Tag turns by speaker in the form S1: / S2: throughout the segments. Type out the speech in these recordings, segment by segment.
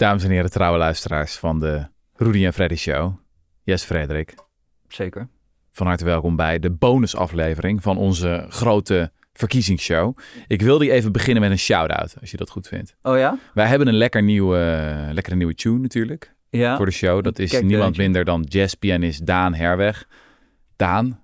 S1: Dames en heren, trouwe luisteraars van de Rudy en Freddy Show. Yes, Frederik.
S2: Zeker.
S1: Van harte welkom bij de bonusaflevering van onze grote verkiezingsshow. Ik wilde even beginnen met een shout-out, als je dat goed vindt.
S2: Oh ja?
S1: Wij hebben een lekker nieuwe, lekkere nieuwe tune natuurlijk
S2: Ja.
S1: voor de show. Dat is
S2: Kijk,
S1: niemand minder dan jazzpianist Daan Herweg. Daan,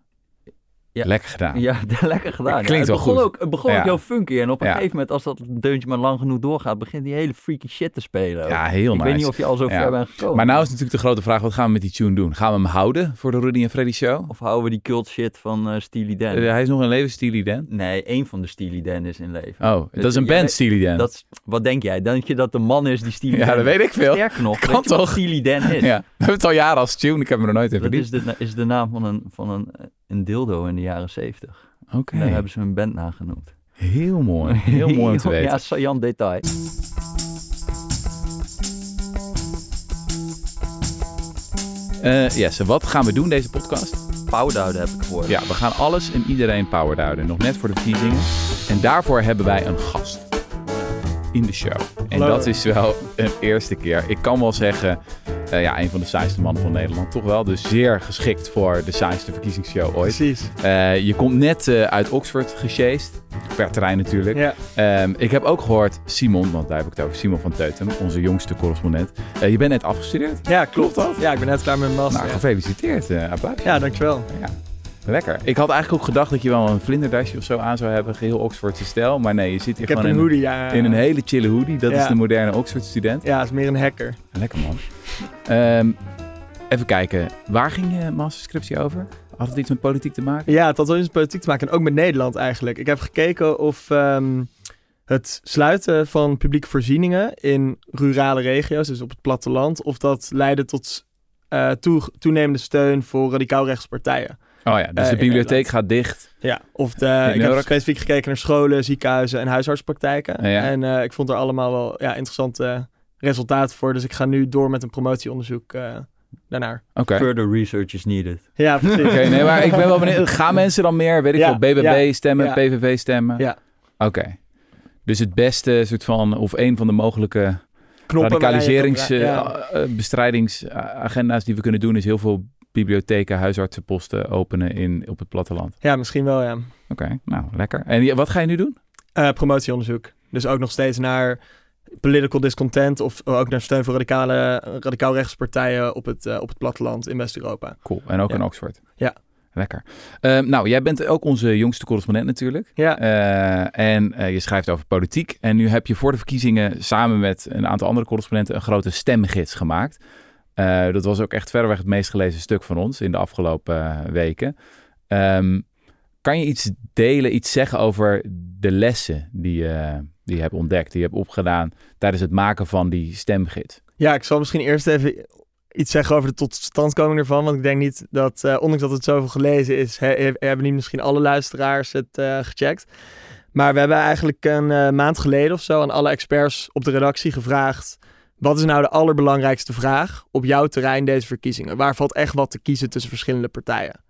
S2: Ja.
S1: lekker gedaan.
S2: Ja, lekker gedaan.
S1: Klinkt
S2: Ja, het
S1: wel
S2: begon
S1: goed.
S2: Ook, het begon
S1: Ja.
S2: ook heel funky. En op een
S1: Ja.
S2: gegeven moment, als dat deuntje maar lang genoeg doorgaat, begint die hele freaky shit te spelen. ook.
S1: Ja, heel
S2: Ik
S1: nice.
S2: weet niet of je al zo
S1: Ja.
S2: ver bent gekomen.
S1: Maar nou is natuurlijk de grote vraag, wat gaan we met die tune doen? Gaan we hem houden voor de Rudy en Freddy Show?
S2: Of houden we die cult shit van eh Steely Dan?
S1: Eh, hij is nog een levensstilie Dan.
S2: Nee, één van de Steely Dan is in leven.
S1: Oh, dat is een
S2: Ja,
S1: band Steely Dan.
S2: Dat wat denk jij? Denk je dat de man is die Steely
S1: Ja,
S2: Dan
S1: dat weet ik veel.
S2: sterk nog,
S1: Kan toch?
S2: Steely Dan is?
S1: Ja, we hebben het al jaren als tune. Ik heb me er nooit in
S2: Dat is de, is de naam van een, van een, een dildo in de jaren zeventig.
S1: Oké,
S2: Daar hebben ze hun band naar genoemd.
S1: heel mooi. Heel mooi om te weten.
S2: Ja, saillant detail.
S1: Eh Jesse, wat gaan we doen deze podcast?
S2: Powderhouden heb ik gehoord.
S1: Ja, we gaan alles en iedereen powerhouden. Nog net voor de verkiezingen. En daarvoor hebben wij een gast in de show. En
S3: Hallo.
S1: dat is wel een eerste keer. Ik kan wel zeggen, eh, ja, een van de saaiste mannen van Nederland. Toch wel. Dus zeer geschikt voor de saaiste verkiezingsshow ooit.
S3: Precies.
S1: Eh, je komt net eh, uit Oxford gesjeest. Per terrein natuurlijk.
S3: Ja.
S1: Ehm, ik heb ook gehoord, Simon, want daar heb ik het over, Simon van Teutem, onze jongste correspondent. Je bent net afgestudeerd.
S3: ja, klopt dat? Ja, ik ben net klaar met mijn master.
S1: Nou,
S3: ja.
S1: gefeliciteerd. applaus.
S3: ja, dankjewel.
S1: Lekker. Ik had eigenlijk ook gedacht dat je wel een vlinderdasje of zo aan zou hebben. Geheel Oxfordse stijl. Maar nee, je zit hier
S3: Ik
S1: gewoon
S3: een
S1: in,
S3: hoodie, ja.
S1: in een hele chille hoodie. Dat is de moderne Oxford student.
S3: Ja, is meer een hacker.
S1: Lekker man. Ehm, even kijken. Waar ging je masterscriptie over? Had het iets met politiek te maken?
S3: Ja, het had wel iets met politiek te maken en ook met Nederland eigenlijk. Ik heb gekeken of ehm, het sluiten van publieke voorzieningen in rurale regio's, dus op het platteland, of dat leidde tot eh, toe- toenemende steun voor radicaal rechtse partijen.
S1: Oh ja, dus
S3: Eh,
S1: de
S3: in
S1: bibliotheek gaat dicht.
S3: Ja, of de, ik heb specifiek gekeken naar scholen, ziekenhuizen en huisartspraktijken.
S1: Ja.
S3: En eh, ik vond er allemaal wel ja, interessante resultaten voor. Dus ik ga nu door met een promotieonderzoek eh, daarnaar.
S1: Oké.
S2: Further research is needed.
S3: Ja, precies.
S1: Oké, nee, maar ik ben wel benieuwd. Gaan mensen dan meer, weet ik
S3: Ja,
S1: veel, BBB
S3: ja,
S1: stemmen,
S3: ja.
S1: PVV stemmen?
S3: Ja.
S1: Oké. Dus het beste soort van, of een van de mogelijke radicaliseringsbestrijdingsagenda's die we kunnen doen, is heel veel bibliotheken, huisartsenposten openen in, op het platteland.
S3: Ja, misschien wel, ja.
S1: Oké, nou lekker. En wat ga je nu doen?
S3: Eh, promotieonderzoek. Dus ook nog steeds naar political discontent of ook naar steun voor radicale, radicaal rechtspartijen op het, eh, op het platteland in West-Europa.
S1: Cool. En ook
S3: Ja.
S1: in Oxford.
S3: Ja.
S1: Lekker. Ehm, nou, jij bent ook onze jongste correspondent natuurlijk.
S3: Ja,
S1: Eh, en je schrijft over politiek. En nu heb je voor de verkiezingen samen met een aantal andere correspondenten een grote stemgids gemaakt. Eh, dat was ook echt verreweg het meest gelezen stuk van ons in de afgelopen eh, weken. Ehm, kan je iets delen, iets zeggen over de lessen die, je die hebt ontdekt, die je hebt opgedaan tijdens het maken van die stemgids?
S3: ja, ik zal misschien eerst even iets zeggen over de totstandkoming ervan. Want ik denk niet dat, eh, ondanks dat het zoveel gelezen is, he- he- hebben niet misschien alle luisteraars het eh, gecheckt. Maar we hebben eigenlijk een eh, maand geleden of zo aan alle experts op de redactie gevraagd. Wat is nou de allerbelangrijkste vraag op jouw terrein deze verkiezingen? Waar valt echt wat te kiezen tussen verschillende partijen?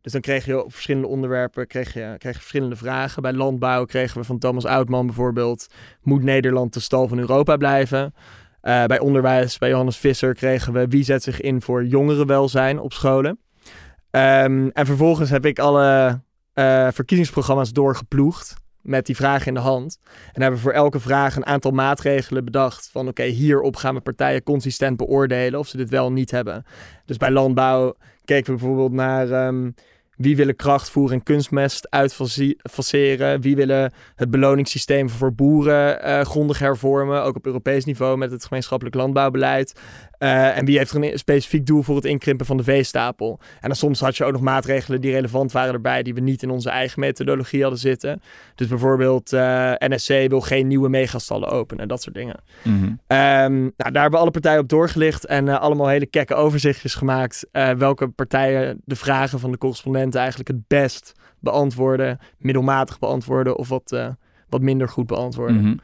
S3: Dus dan kreeg je op verschillende onderwerpen kreeg je, kreeg je verschillende vragen. Bij landbouw kregen we van Thomas Oudman bijvoorbeeld... moet Nederland de stal van Europa blijven? Eh, bij onderwijs, bij Johannes Visser, kregen we... wie zet zich in voor jongerenwelzijn op scholen? Ehm, en vervolgens heb ik alle eh, verkiezingsprogramma's doorgeploegd... met die vraag in de hand. En hebben voor elke vraag een aantal maatregelen bedacht... van oké, hierop gaan we partijen consistent beoordelen... of ze dit wel of niet hebben. Dus bij landbouw keken we bijvoorbeeld naar... ehm, wie willen krachtvoer en kunstmest uitfaseren? Wie willen het beloningssysteem voor boeren eh, grondig hervormen? Ook op Europees niveau met het gemeenschappelijk landbouwbeleid. Eh, en wie heeft er een specifiek doel voor het inkrimpen van de veestapel? En dan soms had je ook nog maatregelen die relevant waren erbij, die we niet in onze eigen methodologie hadden zitten. Dus bijvoorbeeld eh, NSC wil geen nieuwe megastallen openen, dat soort dingen.
S1: Mhm.
S3: Ehm, nou, daar hebben alle partijen op doorgelicht en eh, allemaal hele kekke overzichtjes gemaakt. welke partijen de vragen van de correspondenten eigenlijk het best beantwoorden, middelmatig beantwoorden of wat, wat minder goed beantwoorden.
S1: Mhm.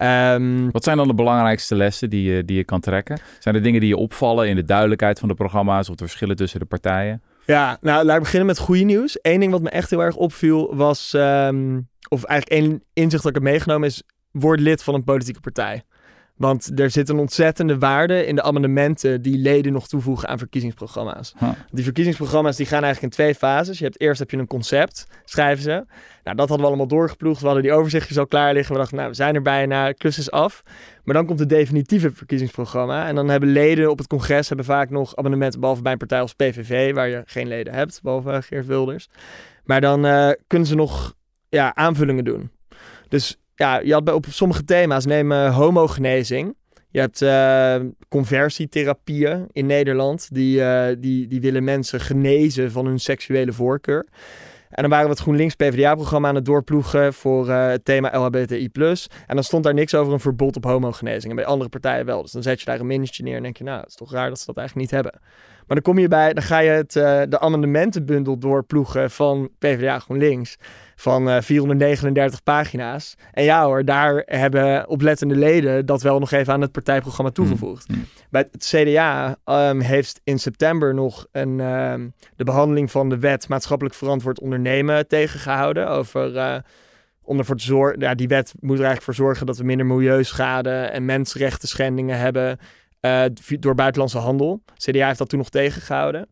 S3: Ehm,
S1: Wat zijn dan de belangrijkste lessen die je, die je kan trekken? Zijn er dingen die je opvallen in de duidelijkheid van de programma's of de verschillen tussen de partijen?
S3: Ja, nou laat ik beginnen met goede nieuws. Eén ding wat me echt heel erg opviel was, ehm, of eigenlijk één inzicht dat ik heb meegenomen is, word lid van een politieke partij. Want er zit een ontzettende waarde in de amendementen die leden nog toevoegen aan verkiezingsprogramma's.
S1: Huh.
S3: Die verkiezingsprogramma's die gaan eigenlijk in twee fases. Je hebt eerst heb je een concept, schrijven ze. Nou, dat hadden we allemaal doorgeploegd. We hadden die overzichtjes al klaar liggen. We dachten, nou, we zijn er bijna, klus is af. Maar dan komt het definitieve verkiezingsprogramma. En dan hebben leden op het congres hebben vaak nog amendementen, behalve bij een partij als PVV, waar je geen leden hebt, behalve eh, Geert Wilders. Maar dan eh, kunnen ze nog ja, aanvullingen doen. Dus ja, je had op sommige thema's, neem eh, homogenezing. Je hebt eh, conversietherapieën in Nederland. Die, eh, die, die willen mensen genezen van hun seksuele voorkeur. En dan waren we het GroenLinks PvdA-programma aan het doorploegen voor eh, het thema LHBTI+. En dan stond daar niks over een verbod op homogenezing. En bij andere partijen wel. Dus dan zet je daar een mindertje neer en denk je, nou, het is toch raar dat ze dat eigenlijk niet hebben. Maar dan kom je bij, dan ga je het, de amendamentenbundel doorploegen van PvdA GroenLinks. Van eh, 439 pagina's. En ja hoor, daar hebben oplettende leden dat wel nog even aan het partijprogramma toegevoegd.
S1: Mm.
S3: Bij het CDA ehm, heeft in september nog een, ehm, de behandeling van de wet maatschappelijk verantwoord ondernemen tegengehouden. Over, eh, om ervoor te zorgen, ja, die wet moet er eigenlijk voor zorgen dat we minder milieuschade en mensenrechten schendingen hebben eh, door buitenlandse handel. CDA heeft dat toen nog tegengehouden.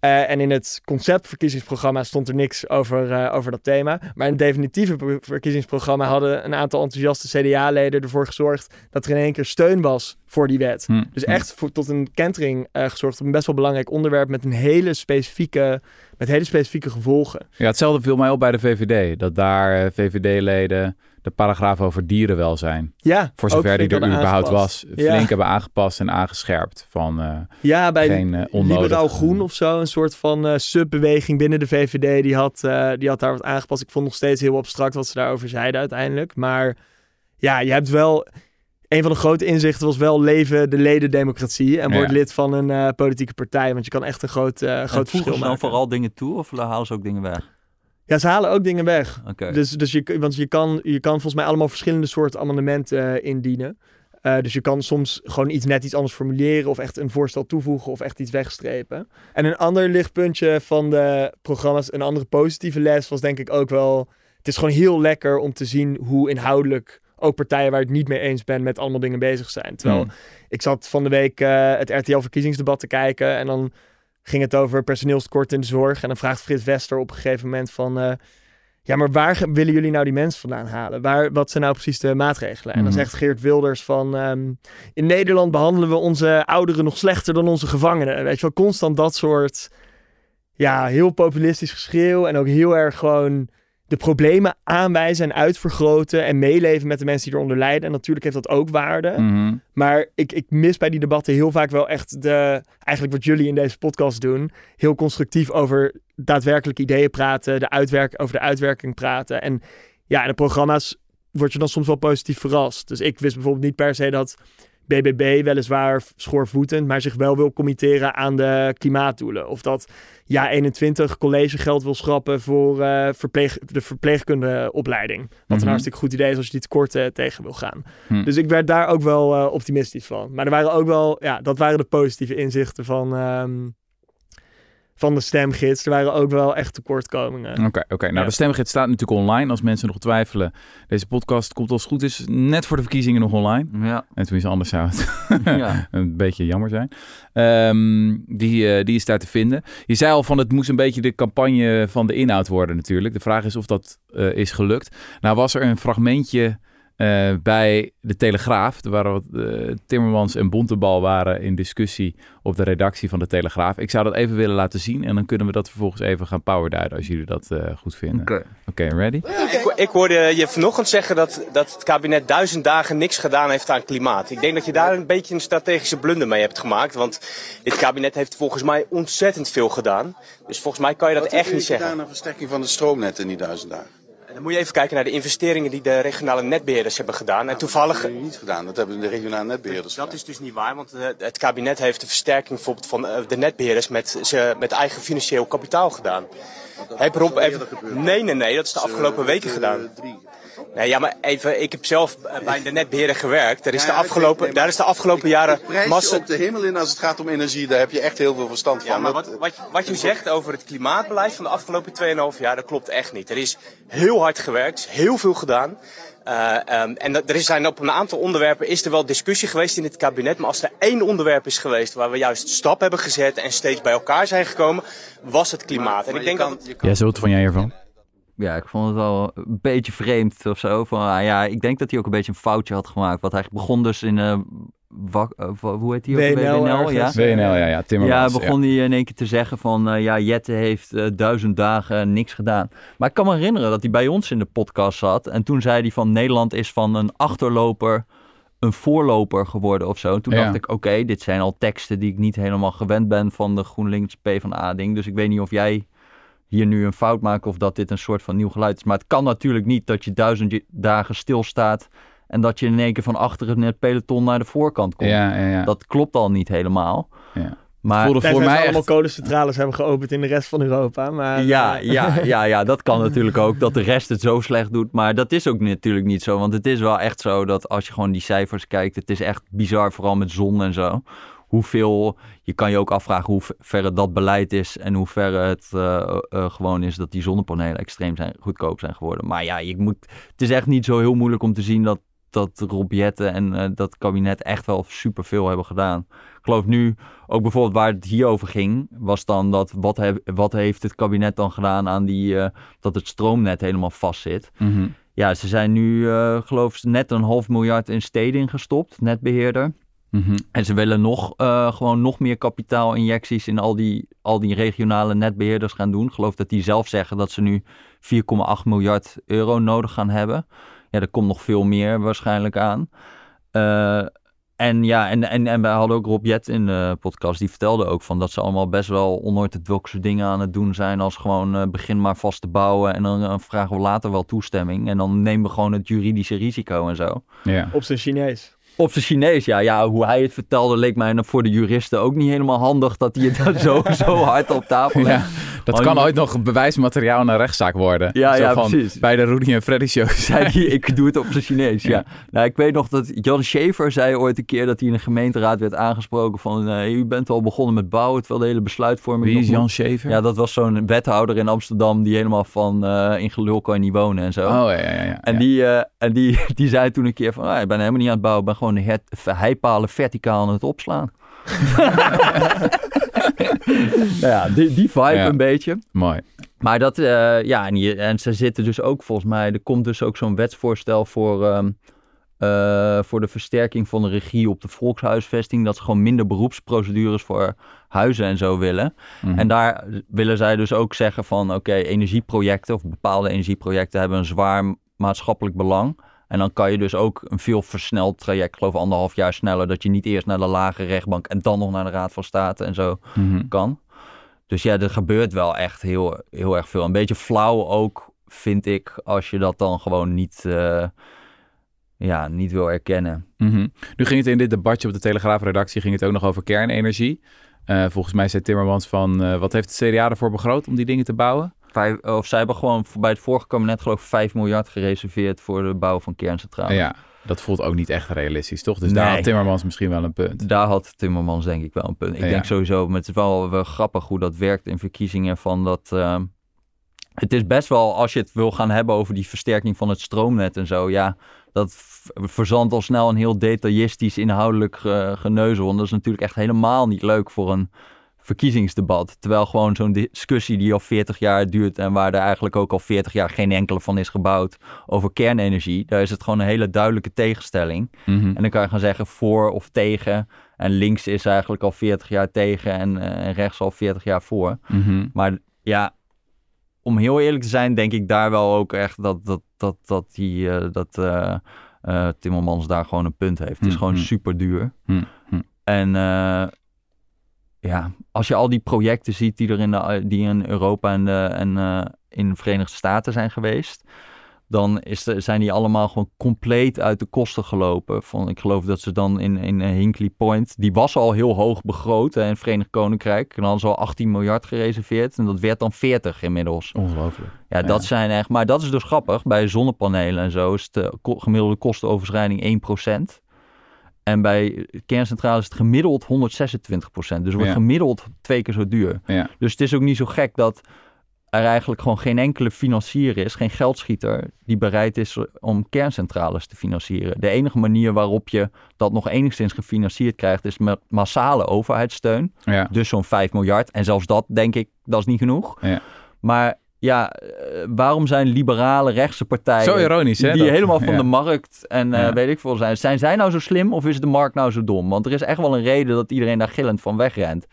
S3: Eh, en in het conceptverkiezingsprogramma stond er niks over, eh, over dat thema. Maar in het definitieve ver- verkiezingsprogramma hadden een aantal enthousiaste CDA-leden ervoor gezorgd dat er in één keer steun was voor die wet.
S1: Hm.
S3: Dus echt voor, tot een kentering eh, gezorgd op een best wel belangrijk onderwerp met een hele specifieke, met hele specifieke gevolgen.
S1: Ja, hetzelfde viel mij op bij de VVD. Dat daar VVD-leden de paragraaf over dierenwelzijn,
S3: Ja,
S1: voor
S3: ook
S1: zover die er überhaupt was,
S3: Ja.
S1: flink hebben aangepast en aangescherpt. Van eh,
S3: Ja, bij
S1: geen eh, onnodig...
S3: Liberaal Groen of zo, een soort van eh, subbeweging binnen de VVD, die had, eh, die had daar wat aangepast. Ik vond nog steeds heel abstract wat ze daarover zeiden uiteindelijk. Maar ja, je hebt wel... Een van de grote inzichten was wel leven de ledendemocratie en
S1: Ja.
S3: word lid van een eh, politieke partij. Want je kan echt een groot, eh
S2: En
S3: groot
S2: voegen
S3: verschil
S2: ze dan
S3: maken.
S2: vooral dingen toe of halen ze ook dingen weg?
S3: Ja, ze halen ook dingen weg. Dus, dus je, want je kan, je kan volgens mij allemaal verschillende soorten amendementen eh, indienen. Eh, dus je kan soms gewoon iets net iets anders formuleren of echt een voorstel toevoegen of echt iets wegstrepen. En een ander lichtpuntje van de programma's, een andere positieve les was denk ik ook wel... Het is gewoon heel lekker om te zien hoe inhoudelijk ook partijen waar ik het niet mee eens ben met allemaal dingen bezig zijn. Terwijl
S1: Hmm.
S3: ik zat van de week eh, het RTL-verkiezingsdebat te kijken. En dan ging het over personeelstekort in de zorg. En dan vraagt Frits Wester op een gegeven moment van... eh, ja, maar waar willen jullie nou die mensen vandaan halen? Waar, wat zijn nou precies de maatregelen? En dan
S1: Mhm.
S3: zegt Geert Wilders van... ehm, in Nederland behandelen we onze ouderen nog slechter dan onze gevangenen. Weet je wel, constant dat soort... Ja, heel populistisch geschreeuw. En ook heel erg gewoon de problemen aanwijzen en uitvergroten. En meeleven met de mensen die eronder lijden. En natuurlijk heeft dat ook waarde.
S1: Mhm.
S3: Maar ik, ik mis bij die debatten heel vaak wel echt de, eigenlijk wat jullie in deze podcast doen, heel constructief over daadwerkelijk ideeën praten, de uitwerk, over de uitwerking praten. En ja, in de programma's word je dan soms wel positief verrast. Dus ik wist bijvoorbeeld niet per se dat BBB weliswaar schoorvoetend, maar zich wel wil committeren aan de klimaatdoelen. Of dat ja 21 collegegeld wil schrappen voor eh, verpleeg, de verpleegkundeopleiding. Wat
S1: Mhm.
S3: een hartstikke goed idee is als je die tekorten tegen wil gaan.
S1: Hm.
S3: Dus ik werd daar ook wel eh, optimistisch van. Maar er waren ook wel, ja, dat waren de positieve inzichten van, ehm, van de stemgids. Er waren ook wel echt tekortkomingen.
S1: Oké, oké. nou
S3: Ja.
S1: de stemgids staat natuurlijk online. Als mensen nog twijfelen, deze podcast komt als het goed is net voor de verkiezingen nog online.
S2: Ja.
S1: En tenminste, anders zou het
S2: ja.
S1: een beetje jammer zijn. Ehm, die, eh, die is daar te vinden. Je zei al van het moest een beetje de campagne van de inhoud worden natuurlijk. De vraag is of dat eh, is gelukt. Nou was er een fragmentje eh, bij de Telegraaf. Er waren wat eh, Timmermans en Bontebal waren in discussie op de redactie van de Telegraaf. Ik zou dat even willen laten zien en dan kunnen we dat vervolgens even gaan powerduiden als jullie dat eh, goed vinden. Oké,
S2: Oké.
S1: ready?
S4: Ik, ik hoorde je vanochtend zeggen dat, dat het kabinet duizend dagen niks gedaan heeft aan klimaat. Ik denk dat je daar een beetje een strategische blunder mee hebt gemaakt. Want dit kabinet heeft volgens mij ontzettend veel gedaan. Dus volgens mij kan je dat
S5: Wat
S4: echt niet zeggen.
S5: gedaan aan versterking van de stroomnet in die duizend dagen?
S4: En dan moet je even kijken naar de investeringen die de regionale netbeheerders hebben gedaan. En toevallig...
S5: Dat hebben niet gedaan, dat hebben de regionale netbeheerders
S4: Dat
S5: gedaan.
S4: is dus niet waar, want eh, het kabinet heeft de versterking bijvoorbeeld van eh, de netbeheerders met, ze, met eigen financieel kapitaal gedaan. Heb
S5: eerder gebeurd.
S4: nee, nee, nee, dat is de afgelopen weken
S5: eh,
S4: gedaan. Nee, ja, maar even, ik heb zelf eh, bij de netbeheerder gewerkt. Daar is, de
S5: Ja,
S4: afgelopen,
S5: ik-
S4: daar is de afgelopen jaren massa...
S5: op de hemel in als het gaat om energie. Daar heb je echt heel veel verstand van.
S4: Ja, maar wat, wat, wat je zegt over het klimaatbeleid van de afgelopen 2,5 jaar, dat klopt echt niet. Er is heel hard gewerkt, er is heel veel gedaan. Eh, ehm, en dat- er is- zijn op een aantal onderwerpen is er wel discussie geweest in het kabinet. Maar als er één onderwerp is geweest waar we juist stap hebben gezet en steeds bij elkaar zijn gekomen, was het klimaat. en
S5: maar
S4: ik denk
S5: kan-
S4: dat het-
S1: Jesse, wat vond jij hiervan?
S2: Ja, ik vond het wel een beetje vreemd of zo. Van, ah, ja, ik denk dat hij ook een beetje een foutje had gemaakt. Want hij begon dus in... eh wak, eh, hoe heet hij ook?
S3: WNL
S2: WNL, ja.
S1: WNL, ja, ja. Timmermans.
S2: Ja, begon hij in één keer te zeggen van... eh, ja, Jette heeft duizend dagen niks gedaan. Maar ik kan me herinneren dat hij bij ons in de podcast zat. En toen zei hij van... Nederland is van een achterloper een voorloper geworden of zo. Toen
S1: Ja.
S2: dacht ik, oké, dit zijn al teksten die ik niet helemaal gewend ben van de GroenLinks PvdA-ding. Dus ik weet niet of jij hier nu een fout maakt of dat dit een soort van nieuw geluid is. Maar het kan natuurlijk niet dat je duizend dagen stilstaat en dat je in één keer van achter het peloton naar de voorkant komt.
S1: Ja, ja, ja.
S2: Dat klopt al niet helemaal.
S1: ja.
S2: Maar
S1: voelde
S3: Voor
S1: voor mij
S3: allemaal
S1: echt...
S3: kolencentrales hebben geopend in de rest van Europa. Maar,
S2: Ja,
S3: eh,
S2: ja, ja, ja, dat kan natuurlijk ook. Dat de rest het zo slecht doet. Maar dat is ook natuurlijk niet zo. Want het is wel echt zo dat als je gewoon die cijfers kijkt. Het is echt bizar, vooral met zon en zo. Hoeveel, je kan je ook afvragen hoe ver dat beleid is. En hoe ver het eh, eh, gewoon is dat die zonnepanelen extreem zijn, goedkoop zijn geworden. Maar ja, je moet, het is echt niet zo heel moeilijk om te zien dat, dat Rob en eh, dat kabinet echt wel superveel hebben gedaan. Ik geloof nu, ook bijvoorbeeld waar het hier over ging, was dan dat wat, heb, wat heeft het kabinet dan gedaan aan die, dat het stroomnet helemaal vast zit.
S1: Mhm.
S2: Ja, ze zijn nu, geloof ik, net een half miljard in steding gestopt, netbeheerder.
S1: Mhm.
S2: En ze willen nog, eh, gewoon nog meer kapitaalinjecties in al die, al die regionale netbeheerders gaan doen. Ik geloof dat die zelf zeggen dat ze nu 4,8 miljard euro nodig gaan hebben. Ja, er komt nog veel meer waarschijnlijk aan. Eh, en ja, en, en, en wij hadden ook Rob Jet in de podcast. Die vertelde ook van dat ze allemaal best wel onorthodoxe dingen aan het doen zijn. Als gewoon eh, begin maar vast te bouwen en dan vragen we later wel toestemming. En dan nemen we gewoon het juridische risico en zo.
S1: Ja.
S3: Op zijn Chinees.
S2: Op zijn Chinees, ja. Ja, hoe hij het vertelde leek mij voor de juristen ook niet helemaal handig dat hij het dan zo, zo hard op tafel legt.
S1: Ja, dat
S2: Oh,
S1: kan ooit nog bewijsmateriaal in een rechtszaak worden.
S2: Ja,
S1: Zo
S2: ja,
S1: van,
S2: precies.
S1: Bij de Rudy en Freddy show
S2: Zei hij, ik doe het op zijn Chinees, ja.
S1: Ja.
S2: Nou, ik weet nog dat Jan Schaefer zei ooit een keer dat hij in de gemeenteraad werd aangesproken van... eh, u bent al begonnen met bouwen, terwijl de hele besluitvorming...
S1: Wie is Jan Schever?
S2: Ja, dat was zo'n wethouder in Amsterdam die helemaal van eh, in gelul kan je niet wonen en zo.
S1: Oh, ja, ja, ja.
S2: En, die, eh, en die, die zei toen een keer van, ah, ik ben helemaal niet aan het bouwen, ik ben gewoon de het, heipalen verticaal aan het opslaan. nou ja, die, die vibe
S1: Ja.
S2: een beetje.
S1: Mooi.
S2: Maar dat, eh, ja, en, en ze zitten dus ook volgens mij, er komt dus ook zo'n wetsvoorstel voor, ehm, eh, voor de versterking van de regie op de volkshuisvesting. Dat ze gewoon minder beroepsprocedures voor huizen en zo willen.
S1: Mhm.
S2: En daar willen zij dus ook zeggen van, oké, energieprojecten of bepaalde energieprojecten hebben een zwaar maatschappelijk belang. En dan kan je dus ook een veel versneld traject, ik geloof anderhalf jaar sneller, dat je niet eerst naar de lage rechtbank en dan nog naar de Raad van State en zo
S1: Mhm.
S2: kan. Dus ja, er gebeurt wel echt heel, heel erg veel. Een beetje flauw ook, vind ik, als je dat dan gewoon niet, eh, ja, niet wil erkennen.
S1: Mhm. Nu ging het in dit debatje op de Telegraafredactie ging het ook nog over kernenergie. Eh, volgens mij zei Timmermans van, eh, wat heeft het CDA ervoor begroot om die dingen te bouwen?
S2: Vijf, of zij hebben gewoon bij het vorige kabinet geloof ik 5 miljard gereserveerd voor de bouw van kerncentrales.
S1: ja, dat voelt ook niet echt realistisch, toch? Dus
S2: Nee.
S1: daar had Timmermans misschien wel een punt.
S2: Daar had Timmermans denk ik wel een punt. Ik
S1: Ja.
S2: denk sowieso, maar het is wel, wel grappig hoe dat werkt in verkiezingen van dat... ehm, het is best wel, als je het wil gaan hebben over die versterking van het stroomnet en zo, ja, dat verzandt al snel een heel detailistisch inhoudelijk eh, geneuzel. Want dat is natuurlijk echt helemaal niet leuk voor een verkiezingsdebat. Terwijl gewoon zo'n discussie die al 40 jaar duurt en waar er eigenlijk ook al 40 jaar geen enkele van is gebouwd over kernenergie, daar is het gewoon een hele duidelijke tegenstelling.
S1: Mhm.
S2: En dan kan je gaan zeggen voor of tegen. En links is eigenlijk al 40 jaar tegen en, eh, rechts al 40 jaar voor.
S1: Mhm.
S2: Maar ja, om heel eerlijk te zijn, denk ik daar wel ook echt dat, dat, dat, dat, die, eh, dat eh, eh, Timmermans daar gewoon een punt heeft. Het is gewoon
S1: Mhm.
S2: super duur. En ja, als je al die projecten ziet die er in, de, die in Europa en, de, en eh, in de Verenigde Staten zijn geweest. dan is de, zijn die allemaal gewoon compleet uit de kosten gelopen. Van, ik geloof dat ze dan in, in eh, Hinkley Point, die was al heel hoog begroot hè, in het Verenigd Koninkrijk. En dan al 18 miljard gereserveerd en dat werd dan 40 inmiddels.
S1: Ongelooflijk.
S2: Ja, dat zijn echt, maar dat is dus grappig. Bij zonnepanelen en zo is de gemiddelde kostenoverschrijding 1%. En bij kerncentrales is het gemiddeld 126%. Dus het wordt
S1: Ja.
S2: gemiddeld twee keer zo duur.
S1: Ja.
S2: Dus het is ook niet zo gek dat er eigenlijk gewoon geen enkele financier is, geen geldschieter, die bereid is om kerncentrales te financieren. De enige manier waarop je dat nog enigszins gefinancierd krijgt, is met massale overheidssteun.
S1: Ja.
S2: Dus zo'n 5 miljard. En zelfs dat, denk ik, dat is niet genoeg.
S1: Ja.
S2: Maar ja, eh, waarom zijn liberale rechtse partijen...
S1: Zo ironisch, hè?
S2: Die
S1: dat-
S2: helemaal van
S1: ja.
S2: de markt en eh, weet ik veel zijn. Zijn zij nou zo slim of is de markt nou zo dom? Want er is echt wel een reden dat iedereen daar gillend van wegrent.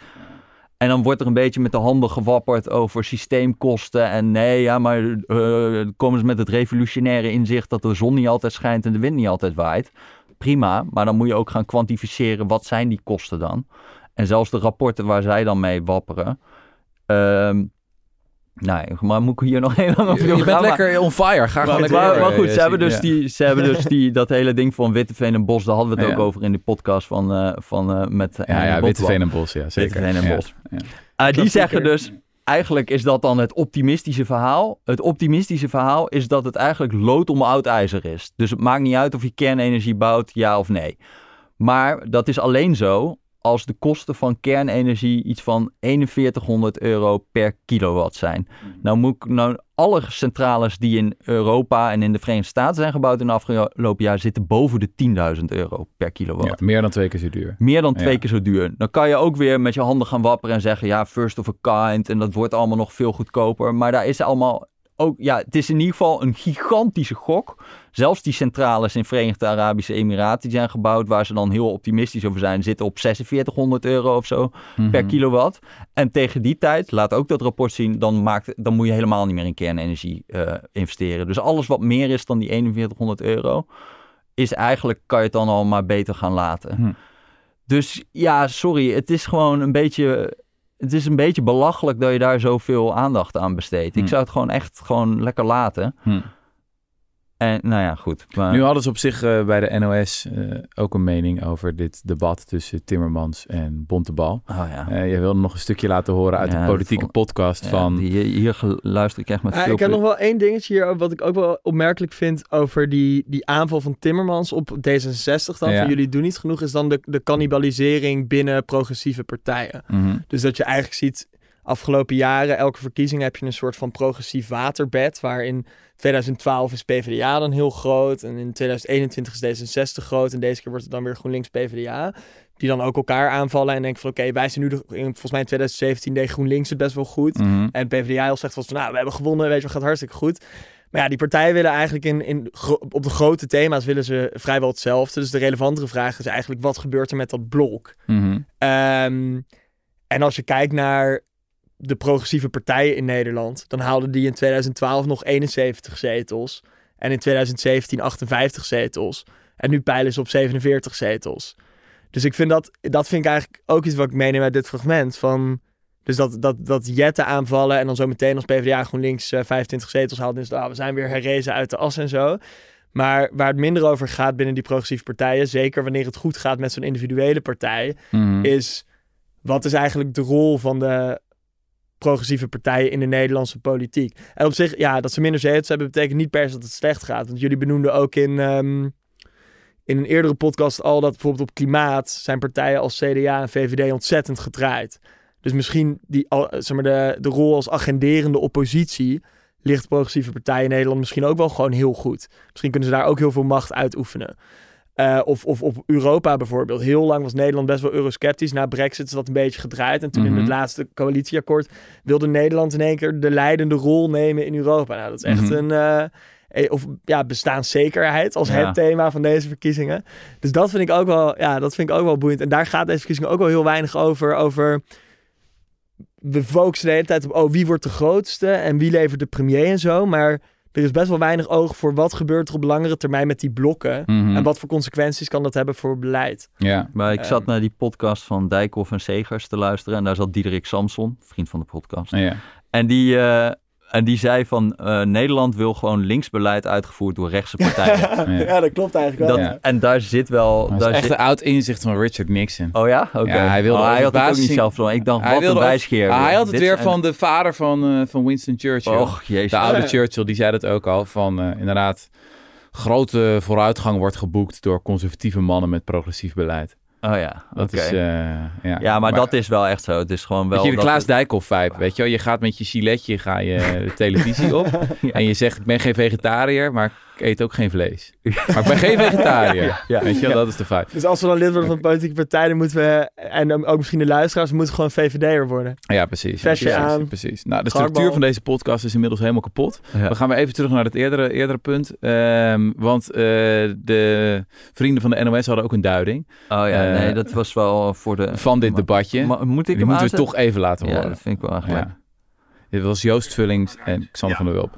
S2: En dan wordt er een beetje met de handen gewapperd over systeemkosten. En nee, ja, maar eh, komen ze met het revolutionaire inzicht dat de zon niet altijd schijnt en de wind niet altijd waait. Prima, maar dan moet je ook gaan kwantificeren wat zijn die kosten dan. En zelfs de rapporten waar zij dan mee wapperen. Ehm nee, maar moet ik hier nog heel lang over
S1: Je, je bent lekker on fire. Ga gewoon
S2: maar,
S1: lekker
S2: maar, goed,
S1: eh,
S2: ze hebben dus,
S1: ja.
S2: die, ze hebben dus die, dat hele ding van Witteveen en Bos, daar hadden we het
S1: Ja.
S2: ook over in de podcast van, eh, van eh, met
S1: Ja,
S2: Henry
S1: ja,
S2: Botwal.
S1: Witteveen en Bos, ja, zeker.
S2: Witteveen en
S1: Ja,
S2: Bos.
S1: ja.
S2: Die zeggen dus, eigenlijk is dat dan het optimistische verhaal. Het optimistische verhaal is dat het eigenlijk lood om oud ijzer is. Dus het maakt niet uit of je kernenergie bouwt, ja of nee. Maar dat is alleen zo als de kosten van kernenergie iets van 4100 euro per kilowatt zijn. Nou moet ik, nou, alle centrales die in Europa en in de Verenigde Staten zijn gebouwd in de afgelopen jaar zitten boven de 10.000 euro per kilowatt.
S1: Ja, meer dan twee keer zo duur.
S2: Meer dan twee
S1: Ja.
S2: keer zo duur. Dan kan je ook weer met je handen gaan wapperen en zeggen: ja, first of a kind. En dat wordt allemaal nog veel goedkoper. Maar daar is allemaal ook, ja, het is in ieder geval een gigantische gok. Zelfs die centrales in Verenigde Arabische Emiraten die zijn gebouwd, waar ze dan heel optimistisch over zijn, zitten op 4600 euro of zo per
S1: Mhm.
S2: kilowatt. En tegen die tijd, laat ook dat rapport zien, dan, maakt, dan moet je helemaal niet meer in kernenergie eh, investeren. Dus alles wat meer is dan die 4100 euro, is eigenlijk, kan je het dan al maar beter gaan laten.
S1: Hm.
S2: Dus ja, sorry, het is gewoon een beetje, het is een beetje belachelijk dat je daar zoveel aandacht aan besteedt. Ik
S1: Hm.
S2: zou het gewoon echt gewoon lekker laten.
S1: Hm.
S2: En nou ja, goed. Maar,
S1: Nu hadden ze op zich eh, bij de NOS eh, ook een mening over dit debat tussen Timmermans en Bontebal.
S2: oh ja.
S1: Eh je wilde nog een stukje laten horen uit
S2: Ja,
S1: de
S2: dat
S1: politieke
S2: vond-
S1: podcast
S2: Ja,
S1: van...
S2: die- hier luister ik echt met
S3: Ah,
S2: veel
S3: ik heb nog wel één dingetje hier, wat ik ook wel opmerkelijk vind over die, die aanval van Timmermans op D66 dan.
S1: Ja.
S3: Van jullie doen niet genoeg, is dan de, de cannibalisering binnen progressieve partijen.
S1: Mhm.
S3: Dus dat je eigenlijk ziet, afgelopen jaren, elke verkiezing heb je een soort van progressief waterbed. Waarin 2012 is PvdA dan heel groot. En in 2021 is D66 groot. En deze keer wordt het dan weer GroenLinks PvdA. Die dan ook elkaar aanvallen en denken van oké, wij zijn nu, de, volgens mij in 2017 deed GroenLinks het best wel goed.
S1: Mhm.
S3: En PvdA al zegt van, nou, we hebben gewonnen, weet je, het gaat hartstikke goed. Maar ja, die partijen willen eigenlijk in, in, op de grote thema's willen ze vrijwel hetzelfde. Dus de relevantere vraag is eigenlijk, wat gebeurt er met dat blok?
S1: Mhm.
S3: Ehm, en als je kijkt naar de progressieve partijen in Nederland, dan haalden die in 2012 nog 71 zetels. En in 2017 58 zetels. En nu peilen ze op 47 zetels. Dus ik vind dat, dat vind ik eigenlijk ook iets wat ik meeneem uit dit fragment. Van, dus dat, dat, dat Jetten aanvallen en dan zo meteen als PvdA GroenLinks eh, 25 zetels haalt. Dus ah, we zijn weer herrezen uit de as en zo. Maar waar het minder over gaat binnen die progressieve partijen, zeker wanneer het goed gaat met zo'n individuele partij,
S1: Mhm.
S3: is wat is eigenlijk de rol van de progressieve partijen in de Nederlandse politiek. En op zich, ja, dat ze minder zetels hebben, betekent niet per se dat het slecht gaat. Want jullie benoemden ook in, ehm, in een eerdere podcast al dat bijvoorbeeld op klimaat zijn partijen als CDA en VVD ontzettend gedraaid. Dus misschien die, zeg maar de, de rol als agenderende oppositie ligt progressieve partijen in Nederland misschien ook wel gewoon heel goed. Misschien kunnen ze daar ook heel veel macht uitoefenen. Eh, of, of op Europa bijvoorbeeld. Heel lang was Nederland best wel eurosceptisch. Na Brexit is dat een beetje gedraaid. En toen in
S1: Mhm.
S3: het laatste coalitieakkoord wilde Nederland in één keer de leidende rol nemen in Europa. Nou, dat is echt
S1: Mhm.
S3: een. eh, eh, of ja, bestaanszekerheid als
S2: Ja.
S3: het thema van deze verkiezingen. Dus dat vind ik ook wel, ja, dat vind ik ook wel boeiend. En daar gaat deze verkiezingen ook wel heel weinig over. Over we focussen de hele tijd op, oh, wie wordt de grootste en wie levert de premier en zo. Maar er is best wel weinig oog voor wat gebeurt er op langere termijn met die blokken.
S1: Mhm.
S3: En wat voor consequenties kan dat hebben voor beleid?
S1: Ja.
S2: Maar ik zat
S3: Ehm.
S2: naar die podcast van Dijkhoff en Segers te luisteren. En daar zat Diederik Samson, vriend van de podcast.
S1: Ja.
S2: En die, eh, En die zei van eh, Nederland wil gewoon linksbeleid uitgevoerd door rechtse partijen.
S1: Ja.
S3: Ja, dat klopt eigenlijk wel.
S2: Dat,
S1: Ja.
S2: En daar zit wel...
S1: Dat
S2: daar
S1: is echt
S2: zit-
S1: een oud inzicht van Richard Nixon.
S2: Oh ja? Oké.
S1: Ja, hij wilde
S2: Oh, hij had het ook niet zelf verloren. Ik dacht,
S1: Hij
S2: wat
S1: wilde
S2: een wijsgeer.
S1: Ah, hij had het weer van de vader van, eh, van Winston Churchill.
S2: Och, jezus.
S1: de oude. Churchill, die zei dat ook al. Van eh, inderdaad, grote vooruitgang wordt geboekt door conservatieve mannen met progressief beleid.
S2: Oh ja,
S1: Dat is, eh, ja.
S2: Ja, maar, dat is wel echt zo. Het is gewoon wel...
S1: Je, de Klaas
S2: het-
S1: Dijkhoff vibe, weet je wel? Je gaat met je giletje ga je de televisie op.
S2: Ja.
S1: En je zegt, ik ben geen vegetariër, maar ik eet ook geen vlees. Maar ik ben geen vegetariër.
S2: Ja.
S1: Weet je wel, dat is de vibe.
S3: Dus als we dan lid worden van politieke partij, dan moeten we, en dan ook misschien de luisteraars, we moeten gewoon VVD'er worden.
S1: Ja, precies.
S3: Vestje
S1: precies,
S3: aan.
S1: Precies. Nou, de structuur van deze podcast is inmiddels helemaal kapot.
S2: Ja.
S1: We gaan weer even terug naar het eerdere, eerdere punt. Ehm, want eh, de vrienden van de NOS hadden ook een duiding
S2: Oh ja,
S1: Eh,
S2: nee, dat was wel voor de...
S1: van dit
S2: Maar-
S1: debatje.
S2: Maar moet ik
S1: Die
S2: hem
S1: moeten we toch even laten
S2: Ja,
S1: horen.
S2: dat vind ik wel eigenlijk.
S1: Ja. Dit was Joost Vullings en Xander van der Wulp.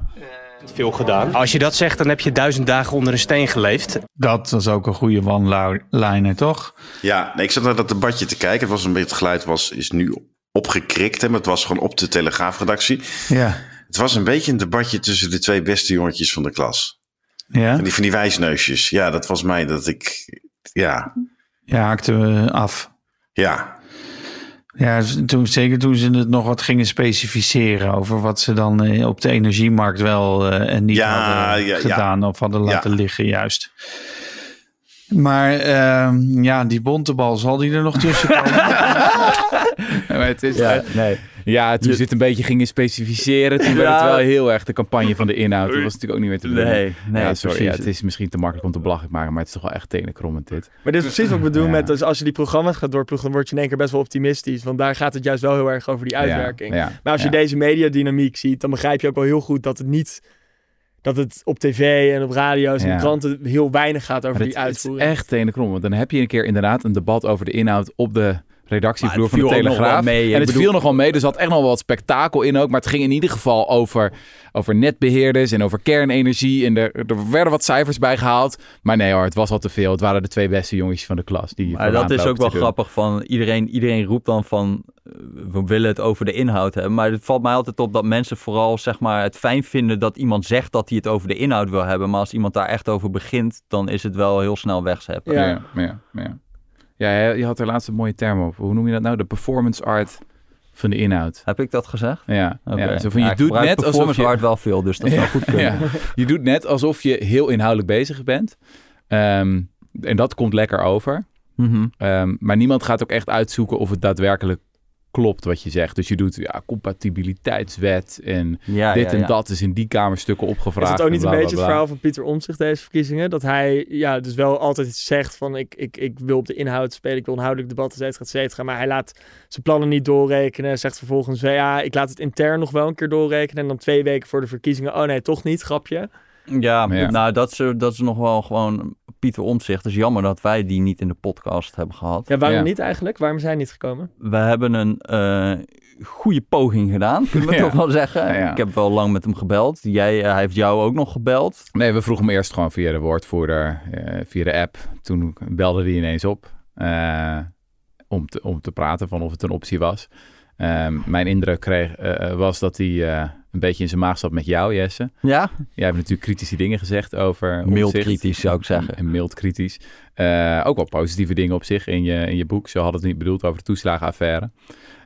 S4: Veel gedaan. Als je dat zegt, dan heb je duizend dagen onder een steen geleefd.
S6: Dat was ook een goede one-liner, toch?
S5: Ja, nee, ik zat naar dat debatje te kijken. Het, was een beetje, het geluid was, is nu opgekrikt, hè, maar het was gewoon op de Telegraafredactie.
S6: Ja.
S5: Het was een beetje een debatje tussen de twee beste jongetjes van de klas.
S6: Ja,
S5: En die van die wijsneusjes. Ja, dat was mij dat ik... Ja,
S6: ja haakten we af.
S5: ja.
S6: Ja, toen, zeker toen ze het nog wat gingen specificeren over wat ze dan eh, op de energiemarkt wel eh, en niet
S5: Ja,
S6: hadden
S5: ja, ja.
S6: gedaan of hadden laten liggen juist. Maar ehm, ja, die bontebal, zal die er nog tussen komen?
S1: Maar het is,
S2: Ja,
S1: eh,
S2: nee.
S1: ja, toen ze het een beetje gingen specificeren, toen werd het wel heel erg de campagne van de inhoud. Dat was natuurlijk ook niet meer te doen.
S2: Nee, nee,
S1: ja, sorry, ja, het is misschien te makkelijk om te belachelijk maken, maar het is toch wel echt tenenkrommend dit.
S3: Maar dit is precies wat ik bedoel met, dus als je die programma's gaat doorploegen, dan word je in één keer best wel optimistisch. Want daar gaat het juist wel heel erg over die uitwerking. Maar als je deze mediadynamiek ziet, dan begrijp je ook wel heel goed dat het niet, dat het op tv en op radio's en
S1: Ja.
S3: kranten heel weinig gaat over die
S1: het, het is
S3: uitvoering.
S1: echt tenenkrom, want dan heb je een keer inderdaad een debat over de inhoud op de redactievloer van de Telegraaf.
S2: mee.
S1: En het
S2: bedoel-
S1: viel nog wel mee, er zat echt nog wel wat spektakel in ook. Maar het ging in ieder geval over, over netbeheerders en over kernenergie. En er, er werden wat cijfers bij gehaald. Maar nee hoor, het was al te veel. Het waren de twee beste jongetjes van de klas. Die
S2: Maar dat is ook wel
S1: doen.
S2: grappig van iedereen, iedereen roept dan van eh, we willen het over de inhoud hebben. Maar het valt mij altijd op dat mensen vooral zeg maar het fijn vinden dat iemand zegt dat hij het over de inhoud wil hebben. Maar als iemand daar echt over begint, dan is het wel heel snel wegzeppen.
S3: Ja.
S1: Ja, ja, ja. Ja, je- had er laatst een mooie term op. Hoe noem je dat nou? De performance art van de inhoud.
S2: Heb ik dat gezegd?
S1: Ja,
S2: Oké.
S1: ja zo van, je
S2: Ja,
S1: doet net alsof je...
S2: art wel veel, dus dat zou goed kunnen.
S1: Je doet net alsof je heel inhoudelijk bezig bent. Ehm, en dat komt lekker over.
S2: Mhm.
S1: Ehm, maar niemand gaat ook echt uitzoeken of het daadwerkelijk klopt wat je zegt. Dus je doet ja, compatibiliteitswet en
S2: Ja,
S1: dit
S2: ja,
S1: en
S2: ja.
S1: dat is in die kamerstukken opgevraagd.
S3: Is het ook niet
S1: bla,
S3: een
S1: bla,
S3: beetje het verhaal van Pieter Omtzigt deze verkiezingen? Dat hij ja, dus wel altijd zegt van ik, ik, ik wil op de inhoud spelen, ik wil inhoudelijk debatten, et cetera, et cetera. Maar hij laat zijn plannen niet doorrekenen. Zegt vervolgens, ja, ik laat het intern nog wel een keer doorrekenen. En dan twee weken voor de verkiezingen, oh nee, toch niet, grapje.
S2: Ja,
S1: Ja.
S2: nou dat is, dat is nog wel gewoon Pieter Omtzigt. Het is jammer dat wij die niet in de podcast hebben gehad.
S3: Ja, waarom
S1: Ja.
S3: niet eigenlijk? Waarom zijn niet gekomen?
S2: We hebben een eh, goede poging gedaan, kunnen we
S1: Ja.
S2: toch wel zeggen.
S1: Ja, ja.
S2: Ik heb wel lang met hem gebeld. Jij, eh, hij heeft jou ook nog gebeld.
S1: Nee, we vroegen hem eerst gewoon via de woordvoerder, eh, via de app. Toen belde hij ineens op eh, om, te, om te praten van of het een optie was. Ehm, mijn indruk kreeg, was dat hij eh, een beetje in zijn maag zat met jou, Jesse.
S2: Ja,
S1: Jij hebt natuurlijk kritische dingen gezegd over
S2: mild kritisch zou ik zeggen.
S1: En mild kritisch. Eh, ook wel positieve dingen op zich in je, in je boek. Zo had het niet bedoeld over de toeslagenaffaire.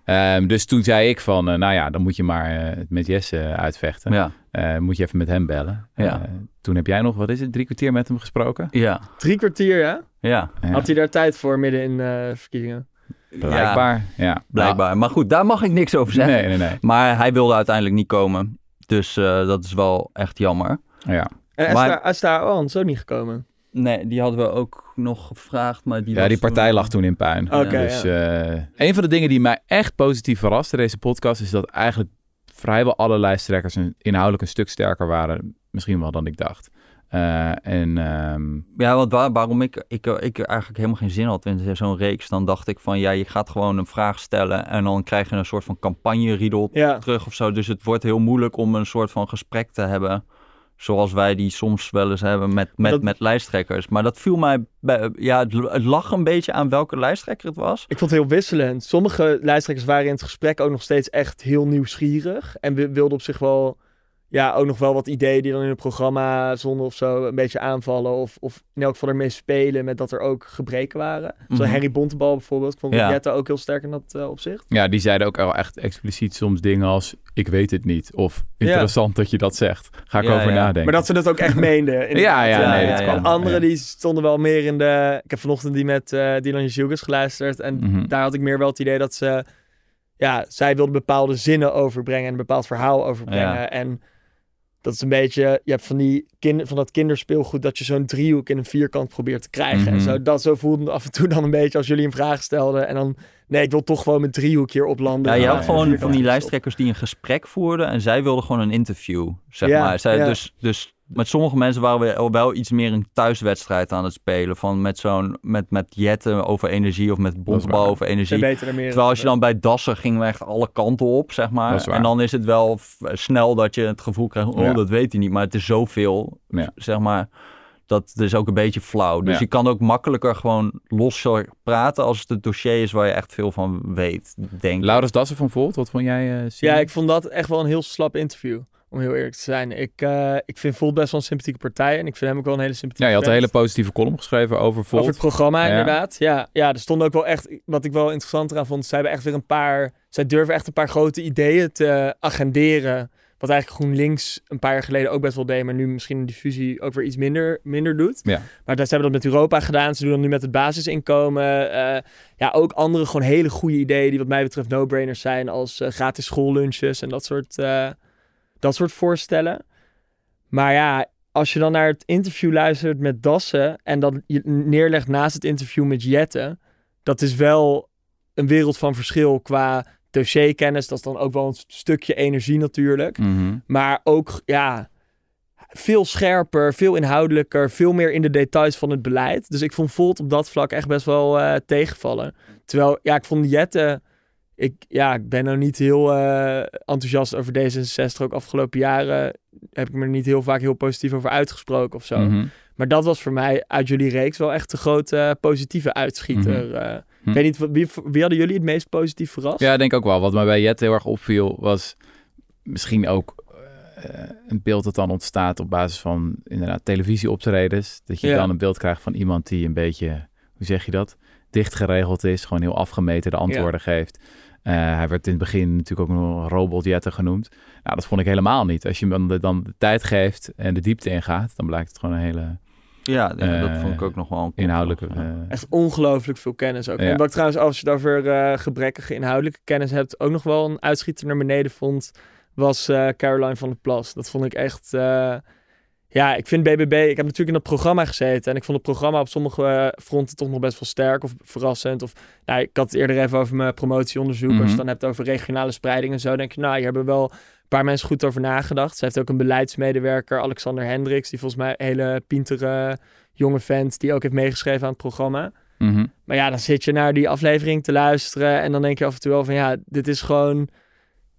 S1: Ehm, dus toen zei ik van, eh, nou ja, dan moet je maar eh, met Jesse uitvechten.
S2: Ja,
S1: Eh, moet je even met hem bellen.
S2: Ja.
S1: Toen heb jij nog, wat is het, drie kwartier met hem gesproken?
S2: ja,
S3: Drie kwartier, ja?
S2: ja.
S3: Had hij daar tijd voor midden in eh verkiezingen?
S1: Blijkbaar, ja.
S2: Blijkbaar. Maar goed, daar mag ik niks over zeggen.
S1: nee, nee, nee.
S2: Maar hij wilde uiteindelijk niet komen. Dus eh, dat is wel echt jammer.
S1: Ja.
S3: En
S2: Maar-
S3: Esther, Esther Owen is ook niet gekomen.
S2: Nee, die hadden we ook nog gevraagd. Maar die
S1: ja,
S2: was
S1: die partij
S2: toen-
S1: lag toen in puin.
S3: Oké,
S1: dus
S3: ja.
S1: eh, een van de dingen die mij echt positief verraste deze podcast... is dat eigenlijk vrijwel alle lijsttrekkers een, inhoudelijk een stuk sterker waren. Misschien wel dan ik dacht. Eh, en ehm,
S2: Ja, want waar, waarom ik, ik, ik eigenlijk helemaal geen zin had in zo'n reeks, dan dacht ik van ja, je gaat gewoon een vraag stellen en dan krijg je een soort van campagne-riedel
S3: Ja.
S2: terug of zo. Dus het wordt heel moeilijk om een soort van gesprek te hebben, zoals wij die soms wel eens hebben met, met,
S3: dat-
S2: met lijsttrekkers. Maar dat viel mij, bij, ja, het, het lag een beetje aan welke lijsttrekker het was.
S3: Ik vond het heel wisselend. Sommige lijsttrekkers waren in het gesprek ook nog steeds echt heel nieuwsgierig. En wi- wilden op zich wel ja, ook nog wel wat ideeën die dan in het programma zonder of zo een beetje aanvallen. Of, of in elk geval ermee spelen met dat er ook gebreken waren. Zo
S2: Mhm.
S3: Harry Bontebal bijvoorbeeld. Ik vond
S2: Ja.
S3: Jette ook heel sterk in dat eh, opzicht.
S1: Ja, die zeiden ook al echt expliciet soms dingen als... ik weet het niet. Of interessant dat je dat zegt. Ga ik
S2: Ja,
S1: over
S2: ja.
S1: nadenken.
S3: Maar dat ze dat ook echt meenden. inderdaad.
S1: Ja, ja, nee, dat
S3: en
S1: kan.
S3: anderen die stonden wel meer in de... Ik heb vanochtend die met eh Dylan Jugas geluisterd. En
S1: Mhm.
S3: daar had ik meer wel het idee dat ze... Ja, zij wilden bepaalde zinnen overbrengen en een bepaald verhaal overbrengen. En dat is een beetje... Je hebt van, die kind, van dat kinderspeelgoed dat je zo'n driehoek in een vierkant probeert te krijgen. En
S1: Mhm.
S3: zo, dat zo voelde af en toe dan een beetje als jullie een vraag stelden. En dan, nee, ik wil toch gewoon mijn driehoek hier oplanden.
S2: Ja, je had
S1: ja,
S2: gewoon van die lijsttrekkers die een gesprek voerden en zij wilden gewoon een interview, zeg
S3: Ja,
S2: maar. Zij,
S3: ja.
S2: dus, dus met sommige mensen waren we al wel iets meer een thuiswedstrijd aan het spelen. Van met zo'n, met, met jetten over energie of met bontbal
S1: waar.
S2: over energie.
S3: er
S2: Terwijl als je dan bij Dassen gingen we echt alle kanten op, zeg
S1: Dat
S2: maar.
S1: is waar.
S2: En dan is het wel snel dat je het gevoel krijgt, oh,
S1: Ja.
S2: dat weet hij niet. Maar het is zoveel,
S1: Ja.
S2: zeg maar. Dat is ook een beetje flauw. Dus
S1: Ja.
S2: je kan ook makkelijker gewoon losser praten als het een dossier is waar je echt veel van weet, denk ik.
S1: Laurens Dassen van Volt, wat vond jij? eh
S3: Ja, ik vond dat echt wel een heel slap interview. Om heel eerlijk te zijn. Ik, eh, ik vind Volt best wel een sympathieke partij. En ik vind hem ook wel een hele
S1: ja,
S3: sympathieke
S1: je had een hele positieve column geschreven over Volt.
S3: Over het programma,
S1: Ja.
S3: inderdaad. Ja, ja, er stond ook wel echt... Wat ik wel interessant eraan vond... Zij hebben echt weer een paar... Zij durven echt een paar grote ideeën te agenderen. Wat eigenlijk GroenLinks een paar jaar geleden ook best wel deed. Maar nu misschien een diffusie ook weer iets minder, minder doet.
S1: Ja.
S3: Maar ze hebben dat met Europa gedaan. Ze doen dat nu met het basisinkomen. Eh, ja, ook andere gewoon hele goede ideeën die wat mij betreft no-brainers zijn. Als eh, gratis schoollunches en dat soort, dat soort voorstellen. Maar ja, als je dan naar het interview luistert met Dassen... en dan je neerlegt naast het interview met Jette... dat is wel een wereld van verschil qua dossierkennis. Dat is dan ook wel een stukje energie natuurlijk.
S1: Mhm.
S3: Maar ook, ja, veel scherper, veel inhoudelijker, veel meer in de details van het beleid. Dus ik vond Volt op dat vlak echt best wel eh, tegenvallen. Terwijl, ja, ik vond Jette... Ik, ja, ik ben nou niet heel eh, enthousiast over D66. Ook afgelopen jaren heb ik me er niet heel vaak heel positief over uitgesproken of zo.
S1: Mhm.
S3: Maar dat was voor mij uit jullie reeks wel echt de grote eh, positieve uitschieter.
S1: Hm.
S3: Ik weet niet, wie, wie hadden jullie het meest positief verrast?
S1: Ja, ik denk ook wel. Wat mij bij Jet heel erg opviel, was misschien ook een beeld dat dan ontstaat op basis van inderdaad televisieoptredens. Dat je
S3: Ja.
S1: dan een beeld krijgt van iemand die een beetje, hoe zeg je dat, dicht geregeld is. Gewoon heel afgemeten de antwoorden geeft. Eh, hij werd in het begin natuurlijk ook nog robotjetten genoemd. Nou, dat vond ik helemaal niet. Als je hem dan de, dan de tijd geeft en de diepte ingaat, dan blijkt het gewoon een hele
S2: Ja, dat
S1: Eh,
S2: vond ik ook nog wel een
S1: inhoudelijke... Eh,
S3: Echt ongelooflijk veel kennis ook.
S1: Ja.
S3: En wat ik trouwens, als je het over eh, gebrekkige inhoudelijke kennis hebt, ook nog wel een uitschieter naar beneden vond, was eh, Caroline van der Plas. Dat vond ik echt... ja, ik vind BBB... Ik heb natuurlijk in dat programma gezeten en ik vond het programma op sommige eh, fronten toch nog best wel sterk of verrassend. Of, nou, ik had het eerder even over mijn promotieonderzoek. Als je
S1: Mhm.
S3: het dan hebt over regionale spreiding en zo, denk je, nou, hier hebben wel een paar mensen goed over nagedacht. Ze heeft ook een beleidsmedewerker, Alexander Hendricks, die volgens mij een hele pintere jonge vent, die ook heeft meegeschreven aan het programma.
S1: mhm.
S3: Maar ja, dan zit je naar die aflevering te luisteren en dan denk je af en toe wel van ja, dit is gewoon...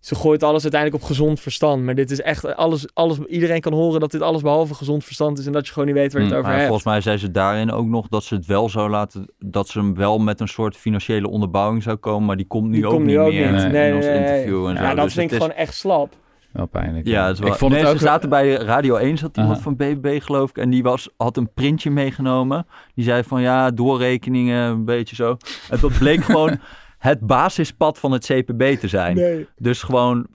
S3: Ze gooit alles uiteindelijk op gezond verstand. Maar dit is echt alles, alles... Iedereen kan horen dat dit alles behalve gezond verstand is en dat je gewoon niet weet waar je het
S1: Mm,
S3: over
S2: Maar
S3: hebt.
S2: volgens mij zei ze daarin ook nog dat ze het wel zou laten, dat ze hem wel met een soort financiële onderbouwing zou komen, maar die komt nu
S3: Die
S2: ook
S3: komt
S2: niet
S3: nu ook
S2: meer
S3: niet.
S1: Nee,
S3: Nee,
S2: in ons
S3: nee, nee.
S2: interview en
S3: Ja,
S2: zo.
S3: dat
S2: Dus
S3: vind ik
S2: is-
S3: gewoon echt slap.
S1: Wel pijnlijk.
S2: Ja, het is wel...
S1: ik vond
S2: nee,
S1: het ook...
S2: ze zaten bij Radio 1, zat iemand
S1: Aha.
S2: van BBB geloof ik. En die was, had een printje meegenomen. Die zei van ja, doorrekeningen, een beetje zo. En dat bleek gewoon het basispad van het CPB te zijn.
S3: Nee.
S2: Dus gewoon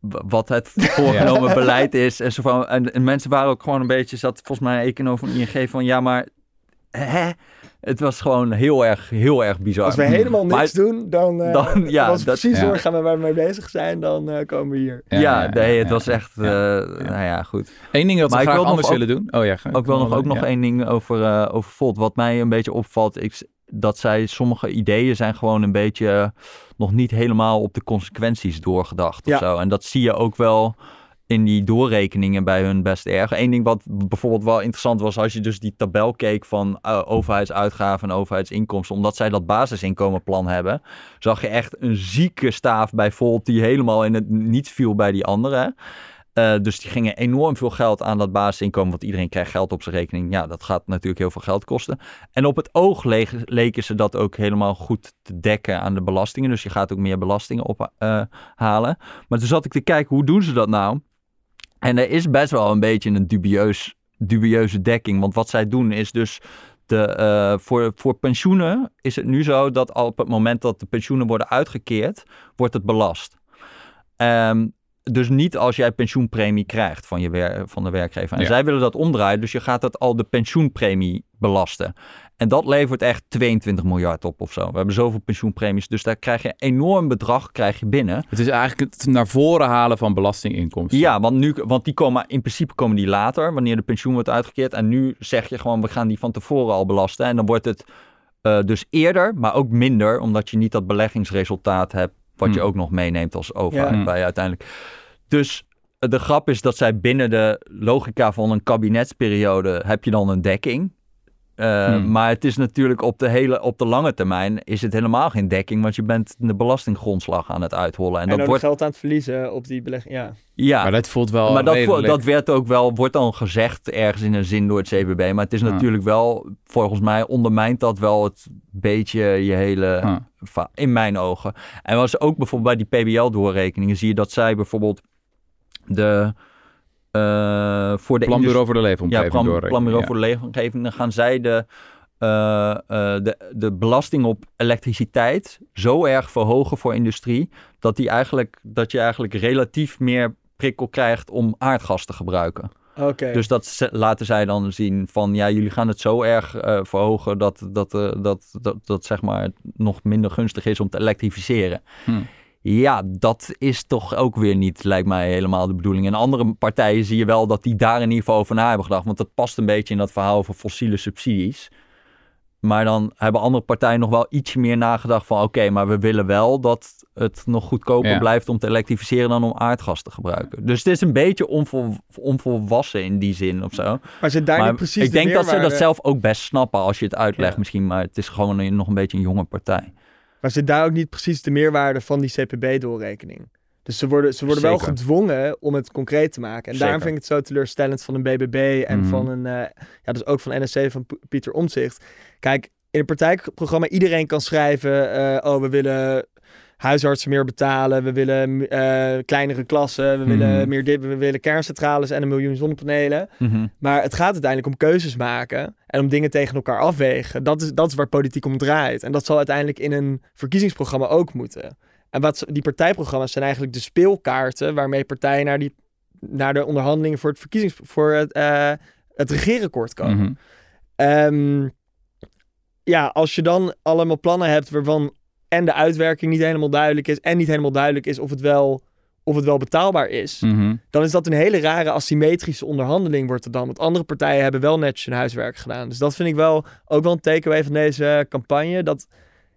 S2: wat het voorgenomen beleid is. En, zo van, en, en mensen waren ook gewoon een beetje, zat volgens mij een econoom van ING van ja, maar hè? Het was gewoon heel erg, heel erg bizar.
S3: Als we helemaal
S2: Maar-
S3: niks doen, dan, eh,
S2: Dan- ja,
S3: als we
S2: dat-
S3: precies
S1: ja.
S3: doorgaan waar we mee bezig zijn, dan eh, komen we hier.
S2: Ja, nee, het
S1: ja,
S2: was echt,
S1: ja.
S2: eh, nou ja, goed.
S1: Eén ding dat
S2: Maar
S1: we
S2: ik
S1: graag anders
S2: ook-
S1: willen doen. Oh ja, ga-
S2: Ook wel nog, ook nog
S1: ja.
S2: één ding over, eh over Volt. Wat mij een beetje opvalt, ik, dat zij sommige ideeën zijn gewoon een beetje eh, nog niet helemaal op de consequenties doorgedacht
S3: Ja.
S2: of zo. En dat zie je ook wel in die doorrekeningen bij hun best erg. Eén ding wat bijvoorbeeld wel interessant was, als je dus die tabel keek van eh, overheidsuitgaven en overheidsinkomsten, omdat zij dat basisinkomenplan hebben, zag je echt een zieke staaf bij Volt die helemaal in het niets viel bij die anderen. Eh, dus die gingen enorm veel geld aan dat basisinkomen, want iedereen krijgt geld op zijn rekening. Ja, dat gaat natuurlijk heel veel geld kosten. En op het oog le- leken ze dat ook helemaal goed te dekken aan de belastingen. Dus je gaat ook meer belastingen ophalen. Maar toen zat ik te kijken, hoe doen ze dat nou? En er is best wel een beetje een dubieus, dubieuze dekking. Want wat zij doen is dus. De, eh, voor, voor pensioenen is het nu zo dat op het moment dat de pensioenen worden uitgekeerd, wordt het belast. Ehm, dus niet als jij pensioenpremie krijgt van, je wer- van de werkgever. En
S1: Ja.
S2: zij willen dat omdraaien, dus je gaat dat al de pensioenpremie belasten. En dat levert echt 22 miljard op of zo. We hebben zoveel pensioenpremies, dus daar krijg je een enorm bedrag krijg je binnen.
S1: Het is eigenlijk het naar voren halen van belastinginkomsten.
S2: Ja, want, nu, want die komen, in principe komen die later, wanneer de pensioen wordt uitgekeerd. En nu zeg je gewoon, we gaan die van tevoren al belasten. En dan wordt het eh, dus eerder, maar ook minder, omdat je niet dat beleggingsresultaat hebt, wat je
S1: Hmm.
S2: ook nog meeneemt als overheid
S1: Ja.
S2: bij uiteindelijk. Dus eh, de grap is dat zij binnen de logica van een kabinetsperiode heb je dan een dekking. Eh,
S1: Hmm.
S2: Maar het is natuurlijk op de, hele, op de lange termijn is het helemaal geen dekking, want je bent de belastinggrondslag aan het uithollen. En,
S3: En,
S2: dat
S3: ook
S2: wordt,
S3: geld aan het verliezen op die belegging. Ja.
S2: ja,
S1: Maar dat voelt wel
S2: maar dat, dat werd ook wel, wordt dan gezegd ergens in een zin door het CBB. Maar het is
S1: Ja.
S2: natuurlijk wel, volgens mij ondermijnt dat wel het beetje je hele,
S1: Ja.
S2: in mijn ogen. En was ook bijvoorbeeld bij die PBL-doorrekeningen zie je dat zij bijvoorbeeld de, eh, voor de
S1: Planbureau voor de
S2: ja,
S1: leefomgeving
S2: plan,
S1: doorrekenen.
S2: planbureau
S1: Ja.
S2: voor de leefomgeving, dan gaan zij de, eh, eh, de, de belasting op elektriciteit zo erg verhogen voor industrie, dat, die eigenlijk, dat je eigenlijk relatief meer prikkel krijgt om aardgas te gebruiken.
S3: Oké.
S2: Dus dat laten zij dan zien van, ja, jullie gaan het zo erg eh, verhogen dat, dat, eh, dat, dat, dat zeg maar nog minder gunstig is om te elektrificeren.
S1: Hm.
S2: Ja, dat is toch ook weer niet, lijkt mij, helemaal de bedoeling. En andere partijen zie je wel dat die daar in ieder geval over na hebben gedacht. Want dat past een beetje in dat verhaal over fossiele subsidies. Maar dan hebben andere partijen nog wel iets meer nagedacht van... oké, maar we willen wel dat het nog goedkoper
S1: Ja.
S2: blijft om te elektrificeren... dan om aardgas te gebruiken. Dus het is een beetje onvol, onvolwassen in die zin of zo.
S3: maar zit daar
S2: maar
S3: precies
S2: ik
S3: de
S2: denk dat ze dat zelf ook best snappen als je het uitlegt
S3: Ja.
S2: misschien. Maar het is gewoon een- nog een beetje een jonge partij.
S3: Maar zit daar ook niet precies de meerwaarde van die CPB-doorrekening? Dus ze worden, ze worden wel gedwongen om het concreet te maken. En daarom vind ik het zo teleurstellend van een BBB en
S1: Mhm.
S3: van een, eh, ja, dus ook van NSC van P- Pieter Omtzigt. Kijk, in een partijprogramma iedereen kan schrijven, eh, oh, we willen huisartsen meer betalen, we willen eh, kleinere klassen, we
S1: Mhm.
S3: willen meer dit, we willen kerncentrales en een miljoen zonnepanelen. Maar het gaat uiteindelijk om keuzes maken en om dingen tegen elkaar afwegen. Dat is, dat is waar politiek om draait. En dat zal uiteindelijk in een verkiezingsprogramma ook moeten. En wat die partijprogramma's zijn eigenlijk de speelkaarten waarmee partijen naar, die, naar de onderhandelingen voor het verkiezings voor het, eh, het regeerakkoord komen.
S1: Mhm.
S3: Ehm, ja, als je dan allemaal plannen hebt waarvan en de uitwerking niet helemaal duidelijk is en niet helemaal duidelijk is of het wel, of het wel betaalbaar is,
S1: Mhm.
S3: dan is dat een hele rare asymmetrische onderhandeling wordt het dan. Want andere partijen hebben wel netjes hun huiswerk gedaan. Dus dat vind ik wel ook wel een takeaway van deze campagne. Dat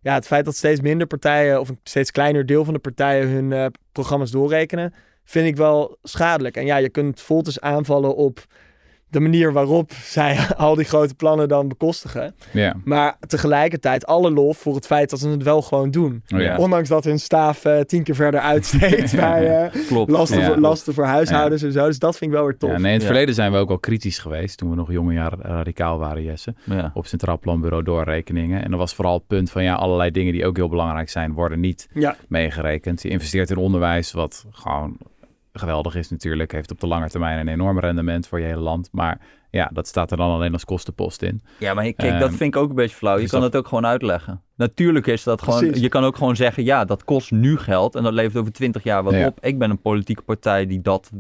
S3: ja, het feit dat steeds minder partijen of een steeds kleiner deel van de partijen hun eh, programma's doorrekenen, vind ik wel schadelijk. En ja, je kunt Voltes aanvallen op de manier waarop zij al die grote plannen dan bekostigen.
S1: Ja.
S3: Maar tegelijkertijd alle lof voor het feit dat ze het wel gewoon doen.
S1: Oh, ja.
S3: Ondanks dat hun staaf eh, tien keer verder uitsteekt bij eh,
S2: Klopt.
S3: lasten,
S1: Ja.
S3: voor, lasten voor huishoudens en zo. Dus dat vind ik wel weer tof.
S1: Ja, nee, in het
S2: Ja.
S1: verleden zijn we ook al kritisch geweest. Toen we nog jonge jaren radicaal waren, Jesse.
S2: Ja.
S1: Op Centraal Planbureau doorrekeningen. En dan was vooral het punt van ja, allerlei dingen die ook heel belangrijk zijn, worden niet
S3: Ja,
S1: meegerekend. Je investeert in onderwijs, wat gewoon geweldig is natuurlijk. Heeft op de lange termijn een enorm rendement voor je hele land. Maar ja, dat staat er dan alleen als kostenpost in.
S2: Ja, maar kijk, dat
S1: Ehm,
S2: vind ik ook een beetje flauw. Je
S1: dus
S2: kan
S1: dat-
S2: het ook gewoon uitleggen. Natuurlijk is dat gewoon...
S3: Precies.
S2: Je kan ook gewoon zeggen, ja, dat kost nu geld... en dat levert over twintig jaar wat
S1: Ja.
S2: op. Ik ben een politieke partij die, dat,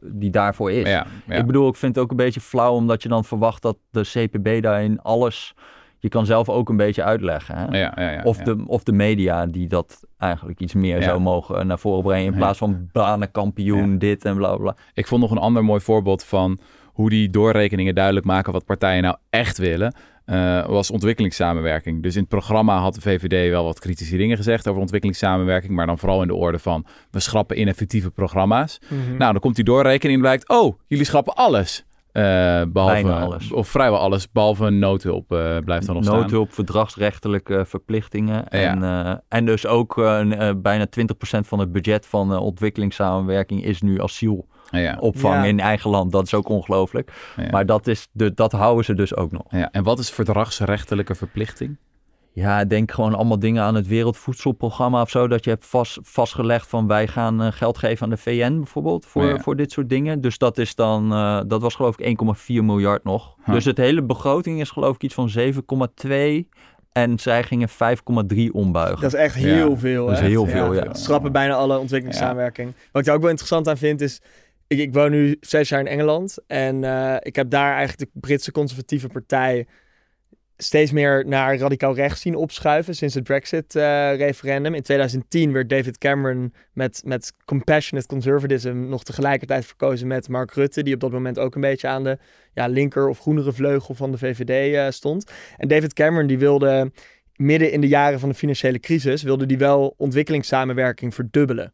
S2: die daarvoor is.
S1: Ja, ja.
S2: Ik bedoel, ik vind het ook een beetje flauw... omdat je dan verwacht dat de CPB daarin alles... Je kan zelf ook een beetje uitleggen. Hè?
S1: ja, ja, ja,
S2: of,
S1: ja.
S2: De, of de media die dat eigenlijk iets meer
S1: Ja.
S2: zou mogen naar voren brengen... in
S1: Ja.
S2: plaats van banenkampioen, dit en bla bla.
S1: Ik vond nog een ander mooi voorbeeld van hoe die doorrekeningen duidelijk maken wat partijen nou echt willen. eh, was ontwikkelingssamenwerking. Dus in het programma had de VVD wel wat kritische dingen gezegd over ontwikkelingssamenwerking, maar dan vooral in de orde van we schrappen ineffectieve programma's.
S3: Mhm.
S1: Nou, dan komt die doorrekening en blijkt, oh, jullie schrappen alles. Eh, behalve,
S2: Bijna alles.
S1: Of vrijwel alles, behalve noodhulp eh, blijft dan nog staan.
S2: Noodhulp, verdragsrechtelijke verplichtingen.
S1: Ja.
S2: En, eh, en dus ook eh, een, eh, bijna 20% van het budget van eh, ontwikkelingssamenwerking is nu asielopvang
S3: Ja.
S2: in eigen land. Dat is ook ongelooflijk.
S1: Ja.
S2: Maar dat, is de, dat houden ze dus ook nog.
S1: Ja, en wat is verdragsrechtelijke verplichting?
S2: Ja, ik denk gewoon allemaal dingen aan het Wereldvoedselprogramma of zo. Dat je hebt vast, vastgelegd van wij gaan eh, geld geven aan de VN bijvoorbeeld voor,
S1: ja.
S2: voor dit soort dingen. Dus dat is dan, eh, dat was geloof ik 1,4 miljard nog.
S1: Huh.
S2: Dus het hele begroting is geloof ik iets van 7,2 en zij gingen 5,3 ombuigen.
S3: Dat is echt heel
S1: Ja,
S3: veel.
S2: dat is heel veel, ja.
S3: Schrappen bijna alle ontwikkelingssamenwerking. Wat ik daar ook wel interessant aan vind is... Ik, ik woon nu zes jaar in Engeland. En eh, ik heb daar eigenlijk de Britse conservatieve partij... steeds meer naar radicaal rechts zien opschuiven... sinds het Brexit-referendum. in 2010 werd David Cameron met, met compassionate conservatism... nog tegelijkertijd verkozen met Mark Rutte... die op dat moment ook een beetje aan de ja, linker of groenere vleugel van de VVD eh, stond. En David Cameron die wilde midden in de jaren van de financiële crisis wilde die wel ontwikkelingssamenwerking verdubbelen.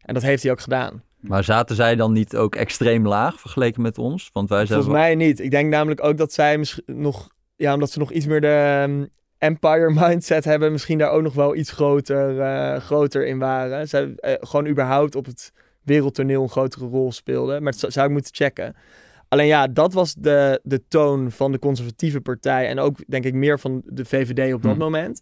S3: En dat heeft hij ook gedaan.
S2: Maar zaten zij dan niet ook extreem laag vergeleken met ons? Want wij zijn
S3: Volgens mij niet. Ik denk namelijk ook dat zij misschien nog, ja, omdat ze nog iets meer de ehm, empire mindset hebben, misschien daar ook nog wel iets groter, eh, groter in waren. Zij eh, gewoon überhaupt op het wereldtoneel een grotere rol speelden. Maar dat zou- ik moeten checken. Alleen ja, dat was de, de toon van de conservatieve partij en ook denk ik meer van de VVD op dat
S1: Hm.
S3: moment.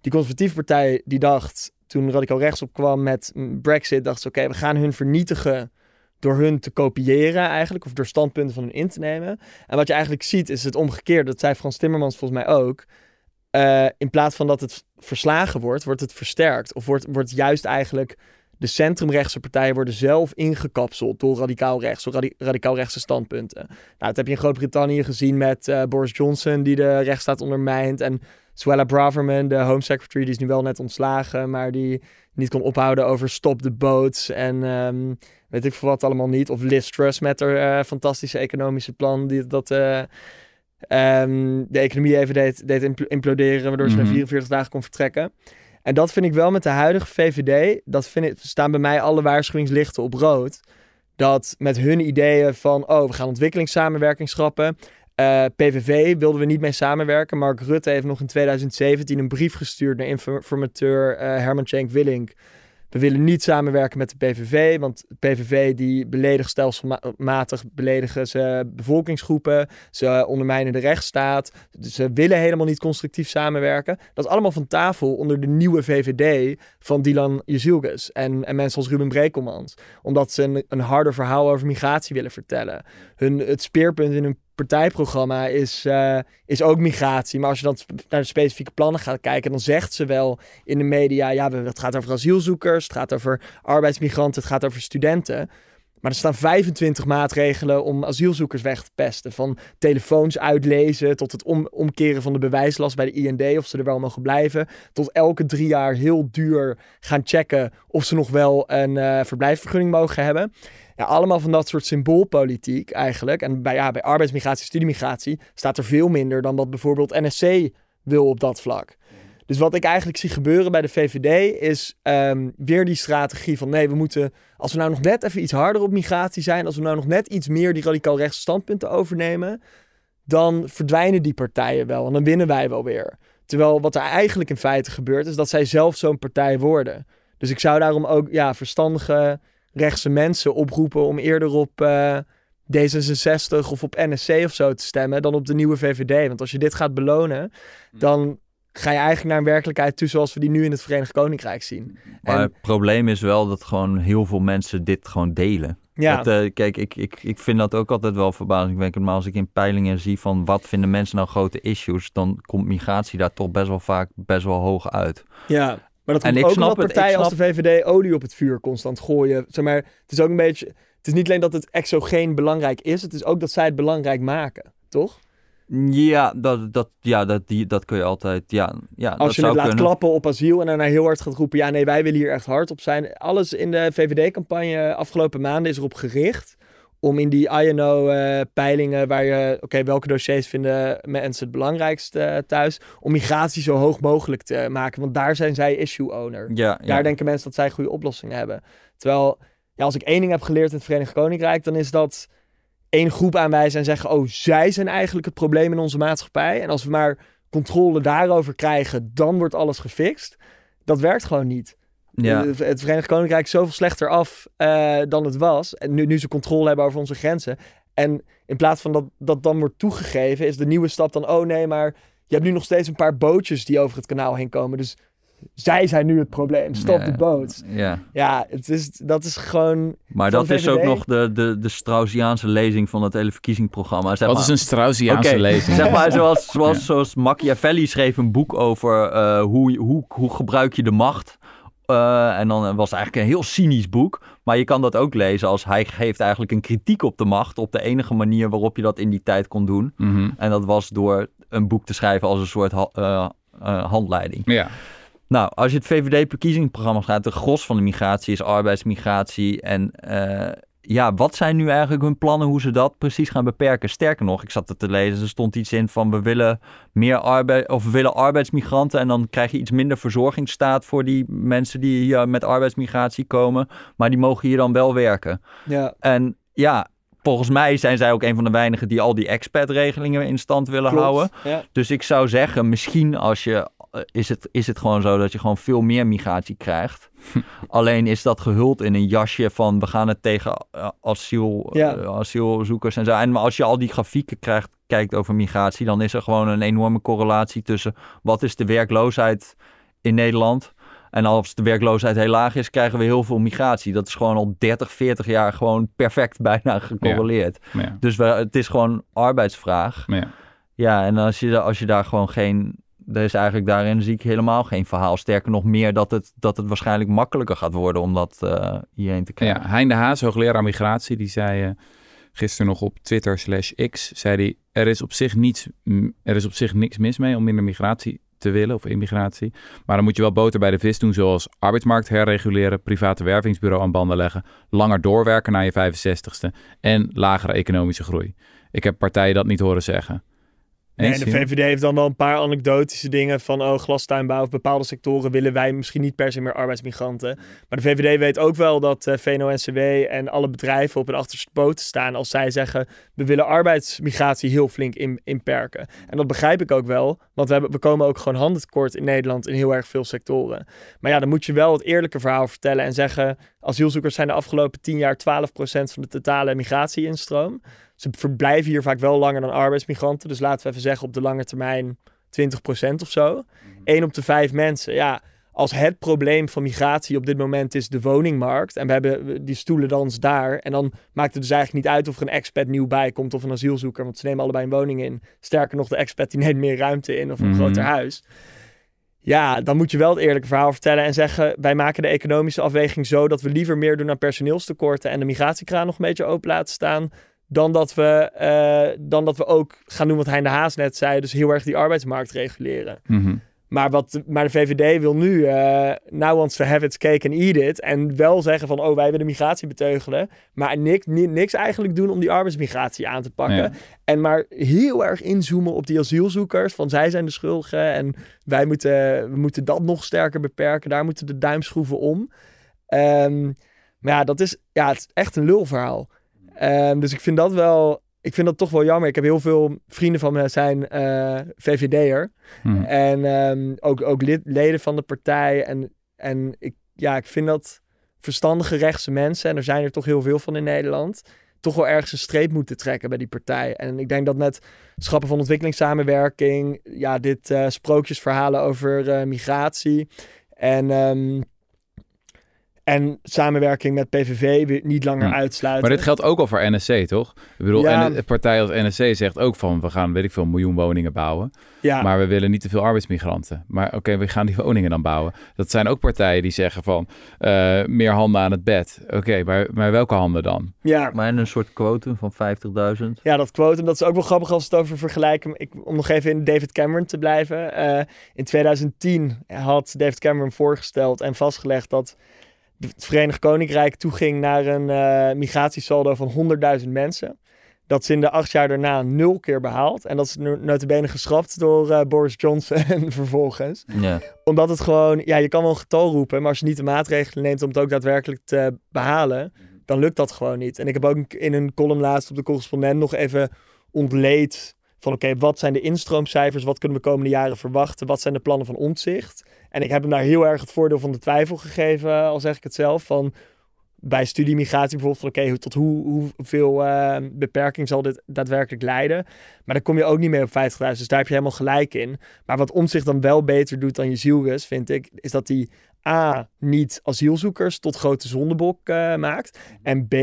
S3: Die conservatieve partij die dacht, toen radicaal rechts opkwam met Brexit, dacht ze oké, we gaan hun vernietigen door hun te kopiëren eigenlijk, of door standpunten van hun in te nemen. En wat je eigenlijk ziet is het omgekeerde, dat zei Frans Timmermans volgens mij ook. Eh, in plaats van dat het verslagen wordt, wordt het versterkt. Of wordt, wordt juist eigenlijk de centrumrechtse partijen worden zelf ingekapseld door radicaal rechts, door radi- radicaal rechtse standpunten. Nou, dat heb je in Groot-Brittannië gezien met eh, Boris Johnson, die de rechtsstaat ondermijnt. En Suella Braverman, de Home Secretary, die is nu wel net ontslagen, maar die niet kon ophouden over stop the boats en ehm, weet ik veel wat allemaal niet. Of Liz Truss met haar eh, fantastische economische plan, die dat eh, ehm, de economie even deed, deed impl- imploderen, waardoor ze na
S1: Mhm.
S3: 44 dagen kon vertrekken. En dat vind ik wel met de huidige VVD, dat vind ik, staan bij mij alle waarschuwingslichten op rood. Dat met hun ideeën van, oh, we gaan ontwikkelingssamenwerking schrappen. Eh, PVV wilden we niet mee samenwerken. Mark Rutte heeft nog in 2017 een brief gestuurd naar infor- informateur eh, Herman Tjenk Willink. We willen niet samenwerken met de PVV, want de PVV die beledigt stelselmatig beledigen ze bevolkingsgroepen. Ze ondermijnen de rechtsstaat. Ze willen helemaal niet constructief samenwerken. Dat is allemaal van tafel onder de nieuwe VVD van Dylan Jezilgus en, en mensen als Ruben Brekelmans. Omdat ze een, een harder verhaal over migratie willen vertellen. Hun, het speerpunt in hun partijprogramma is, eh, is ook migratie. Maar als je dan naar de specifieke plannen gaat kijken, dan zegt ze wel in de media: ja, het gaat over asielzoekers, het gaat over arbeidsmigranten, het gaat over studenten. Maar er staan 25 maatregelen om asielzoekers weg te pesten. Van telefoons uitlezen tot het om, omkeren van de bewijslast bij de IND of ze er wel mogen blijven. Tot elke drie jaar heel duur gaan checken of ze nog wel een eh verblijfsvergunning mogen hebben. Ja, allemaal van dat soort symboolpolitiek eigenlijk. En bij, ja, bij arbeidsmigratie, studiemigratie staat er veel minder dan wat bijvoorbeeld NSC wil op dat vlak. Dus wat ik eigenlijk zie gebeuren bij de VVD is ehm, weer die strategie van nee, we moeten, als we nou nog net even iets harder op migratie zijn, als we nou nog net iets meer die radicaal rechtse standpunten overnemen, dan verdwijnen die partijen wel en dan winnen wij wel weer. Terwijl wat er eigenlijk in feite gebeurt is dat zij zelf zo'n partij worden. Dus ik zou daarom ook ja, verstandige rechtse mensen oproepen om eerder op eh, D66 of op NSC of zo te stemmen dan op de nieuwe VVD. Want als je dit gaat belonen, dan ga je eigenlijk naar een werkelijkheid toe zoals we die nu in het Verenigd Koninkrijk zien.
S2: Maar
S3: En-
S2: het probleem is wel dat gewoon heel veel mensen dit gewoon delen.
S3: Ja,
S2: Dat, eh, kijk, ik, ik, ik vind dat ook altijd wel verbazingwekkend. Maar als ik in peilingen zie van wat vinden mensen nou grote issues, dan komt migratie daar toch best wel vaak best wel hoog uit.
S3: ja. Maar dat
S2: En
S3: komt
S2: ik
S3: ook
S2: snap
S3: omdat partijen
S2: ik
S3: als de VVD olie op het vuur constant gooien. Zeg maar, het is ook een beetje... Het is niet alleen dat het exogeen belangrijk is, het is ook dat zij het belangrijk maken, toch?
S2: Ja, dat, dat, ja, dat, die, dat kun je altijd. Ja, ja dat
S3: Als je
S2: zou
S3: het laat
S2: kunnen.
S3: klappen op asiel en daarna heel hard gaat roepen... ja, nee, wij willen hier echt hard op zijn. Alles in de VVD-campagne afgelopen maanden is erop gericht... om in die INO-peilingen waar je... oké, welke dossiers vinden mensen het belangrijkst eh, thuis... om migratie zo hoog mogelijk te maken. Want daar zijn zij issue-owner.
S2: Ja, ja.
S3: Daar denken mensen dat zij goede oplossingen hebben. Terwijl, ja, als ik één ding heb geleerd in het Verenigd Koninkrijk... dan is dat één groep aanwijzen en zeggen... oh, zij zijn eigenlijk het probleem in onze maatschappij. En als we maar controle daarover krijgen... dan wordt alles gefixt. Dat werkt gewoon niet.
S2: ja.
S3: Het het Verenigd Koninkrijk is zoveel slechter af eh, dan het was. En nu, nu ze controle hebben over onze grenzen. En in plaats van dat dat dan wordt toegegeven, is de nieuwe stap dan: oh nee, maar je hebt nu nog steeds een paar bootjes die over het kanaal heen komen. Dus zij zijn nu het probleem. Stop
S2: Ja.
S3: de boot.
S2: Ja.
S3: Ja, het is, dat is gewoon...
S2: Maar dat is ook nog de, de, de Straussiaanse lezing van het hele verkiezingsprogramma. Zeg
S1: Wat
S2: maar,
S1: is een Straussiaanse
S2: Oké,
S1: lezing?
S2: Zeg maar, zoals, zoals,
S1: Ja.
S2: zoals Machiavelli schreef een boek over eh, hoe, hoe, hoe gebruik je de macht. Eh, en dan was het eigenlijk een heel cynisch boek. Maar je kan dat ook lezen als hij geeft eigenlijk een kritiek op de macht. Op de enige manier waarop je dat in die tijd kon doen.
S1: Mhm.
S2: En dat was door een boek te schrijven als een soort ha- eh, eh, handleiding.
S1: Ja.
S2: Nou, als je het VVD-verkiezingsprogramma gaat, de gros van de migratie is arbeidsmigratie. En eh, ja, wat zijn nu eigenlijk hun plannen hoe ze dat precies gaan beperken? Sterker nog, ik zat het te lezen, er stond iets in van we willen meer arbeid of we willen arbeidsmigranten en dan krijg je iets minder verzorgingsstaat voor die mensen die hier met arbeidsmigratie komen, maar die mogen hier dan wel werken.
S3: Ja,
S2: En ja, volgens mij zijn zij ook een van de weinigen die al die expat-regelingen in stand willen
S3: klopt.
S2: houden.
S3: Ja.
S2: Dus ik zou zeggen, misschien als je, is, het, is het gewoon zo dat je gewoon veel meer migratie krijgt. Alleen is dat gehuld in een jasje van we gaan het tegen eh, asiel,
S3: Ja.
S2: eh, asielzoekers en zo. En maar als je al die grafieken krijgt, kijkt over migratie, dan is er gewoon een enorme correlatie tussen wat is de werkloosheid in Nederland. En als de werkloosheid heel laag is, krijgen we heel veel migratie. Dat is gewoon al 30, 40 jaar gewoon perfect bijna gecorreleerd.
S1: Ja.
S2: Dus we, het is gewoon arbeidsvraag.
S1: Ja.
S2: Ja, en als je, als je daar gewoon geen... Er is eigenlijk daarin zie ik helemaal geen verhaal. Sterker nog meer dat het, dat het waarschijnlijk makkelijker gaat worden om dat eh, hierheen te krijgen.
S1: Ja, Haas, hoogleraar migratie, die zei eh, gisteren nog op Twitter slash X, zei hij, er is op zich niets, er is op zich niks mis mee om minder migratie te willen of immigratie. Maar dan moet je wel boter bij de vis doen, zoals arbeidsmarkt herreguleren, private wervingsbureau aan banden leggen, langer doorwerken naar je 65ste en lagere economische groei. Ik heb partijen dat niet horen zeggen.
S3: Nee, en de? VVD heeft dan wel een paar anekdotische dingen van oh, glastuinbouw of bepaalde sectoren willen wij misschien niet per se meer arbeidsmigranten. Maar de VVD weet ook wel dat eh VNO-NCW en alle bedrijven op hun achterste poten staan als zij zeggen we willen arbeidsmigratie heel flink in, inperken. En dat begrijp ik ook wel, want we, hebben, we komen ook gewoon handen tekort in Nederland in heel erg veel sectoren. Maar ja, dan moet je wel het eerlijke verhaal vertellen en zeggen asielzoekers zijn de afgelopen 10 jaar 12% van de totale migratie-instroom. Ze verblijven hier vaak wel langer dan arbeidsmigranten. Dus laten we even zeggen op de lange termijn 20% of zo. 1 op de 5 mensen. Ja, als het probleem van migratie op dit moment is de woningmarkt. En we hebben die stoelendans daar. En dan maakt het dus eigenlijk niet uit of er een expat nieuw bij komt of een asielzoeker. Want ze nemen allebei een woning in. Sterker nog, de expat die neemt meer ruimte in of een
S1: Mhm.
S3: groter huis. Ja, dan moet je wel het eerlijke verhaal vertellen en zeggen: wij maken de economische afweging zo dat we liever meer doen aan personeelstekorten en de migratiekraan nog een beetje open laten staan. Dan dat, we, eh, dan dat we ook gaan doen wat Hein de Haas net zei, dus heel erg die arbeidsmarkt reguleren.
S1: Mhm.
S3: Maar, wat, maar de VVD wil nu, eh now wants to have its cake and eat it. En wel zeggen van, oh, wij willen migratie beteugelen. Maar niks, ni- niks eigenlijk doen om die arbeidsmigratie aan te pakken.
S1: Ja.
S3: En maar heel erg inzoomen op die asielzoekers. Van zij zijn de schuldigen en wij moeten, we moeten dat nog sterker beperken. Daar moeten de duimschroeven om. Ehm, maar ja, dat is, ja, het is echt een lulverhaal. Ehm, dus ik vind dat wel, ik vind dat toch wel jammer. Ik heb heel veel vrienden van me zijn eh VVD'er.
S1: Mhm.
S3: En ehm, ook, ook lid, leden van de partij. En, en ik, ja, ik vind dat verstandige rechtse mensen, en er zijn er toch heel veel van in Nederland, toch wel ergens een streep moeten trekken bij die partij. En ik denk dat met schappen van ontwikkelingssamenwerking, ja, dit eh, sprookjesverhalen over eh, migratie en, ehm, en samenwerking met PVV weer niet langer
S1: Hm.
S3: uitsluiten.
S1: Maar dit geldt ook al voor NSC, toch? Ik bedoel,
S3: Ja.
S1: en een partij als NSC zegt ook van, we gaan, weet ik veel, een miljoen woningen bouwen.
S3: ja.
S1: Maar we willen niet te veel arbeidsmigranten. Maar oké, we gaan die woningen dan bouwen. Dat zijn ook partijen die zeggen van, eh, meer handen aan het bed. Oké, maar, maar welke handen dan?
S3: ja,
S2: Maar een soort quotum van 50.000.
S3: Ja, dat quotum, dat is ook wel grappig als we het over vergelijken. Ik, om nog even in David Cameron te blijven. Eh, in 2010 had David Cameron voorgesteld en vastgelegd dat het Verenigd Koninkrijk toeging naar een eh, migratiesaldo van 100.000 mensen. Dat is in de acht jaar daarna nul keer behaald. En dat is notabene geschrapt door eh, Boris Johnson vervolgens
S2: Ja.
S3: omdat het gewoon, ja, je kan wel een getal roepen, maar als je niet de maatregelen neemt om het ook daadwerkelijk te behalen, dan lukt dat gewoon niet. En ik heb ook in een column laatst op de correspondent nog even ontleed van oké, wat zijn de instroomcijfers, wat kunnen we komende jaren verwachten, wat zijn de plannen van omzicht. En ik heb hem daar heel erg het voordeel van de twijfel gegeven, al zeg ik het zelf, van bij studiemigratie bijvoorbeeld van oké, tot hoe, hoeveel uh, beperking zal dit daadwerkelijk leiden. Maar dan kom je ook niet meer op 50.000. Dus daar heb je helemaal gelijk in. Maar wat zich dan wel beter doet dan je zielgus, vind ik, is dat hij A, niet asielzoekers tot grote zondebok uh, maakt. En B,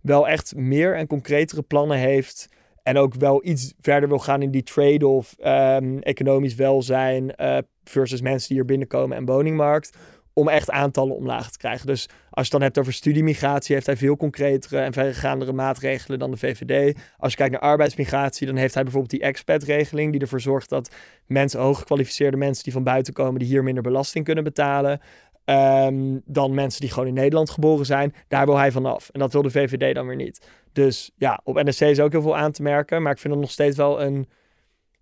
S3: wel echt meer en concretere plannen heeft. En ook wel iets verder wil gaan in die trade-off, um, economisch welzijn uh, versus mensen die hier binnenkomen en woningmarkt om echt aantallen omlaag te krijgen. Dus als je het dan hebt over studiemigratie, heeft hij veel concretere en verregaandere maatregelen dan de VVD. Als je kijkt naar arbeidsmigratie, dan heeft hij bijvoorbeeld die expat-regeling, die ervoor zorgt dat mensen, hooggekwalificeerde mensen die van buiten komen, die hier minder belasting kunnen betalen. Um, dan mensen die gewoon in Nederland geboren zijn. Daar wil hij vanaf. En dat wil de VVD dan weer niet. Dus ja, op NSC is ook heel veel aan te merken. Maar ik vind het nog steeds wel een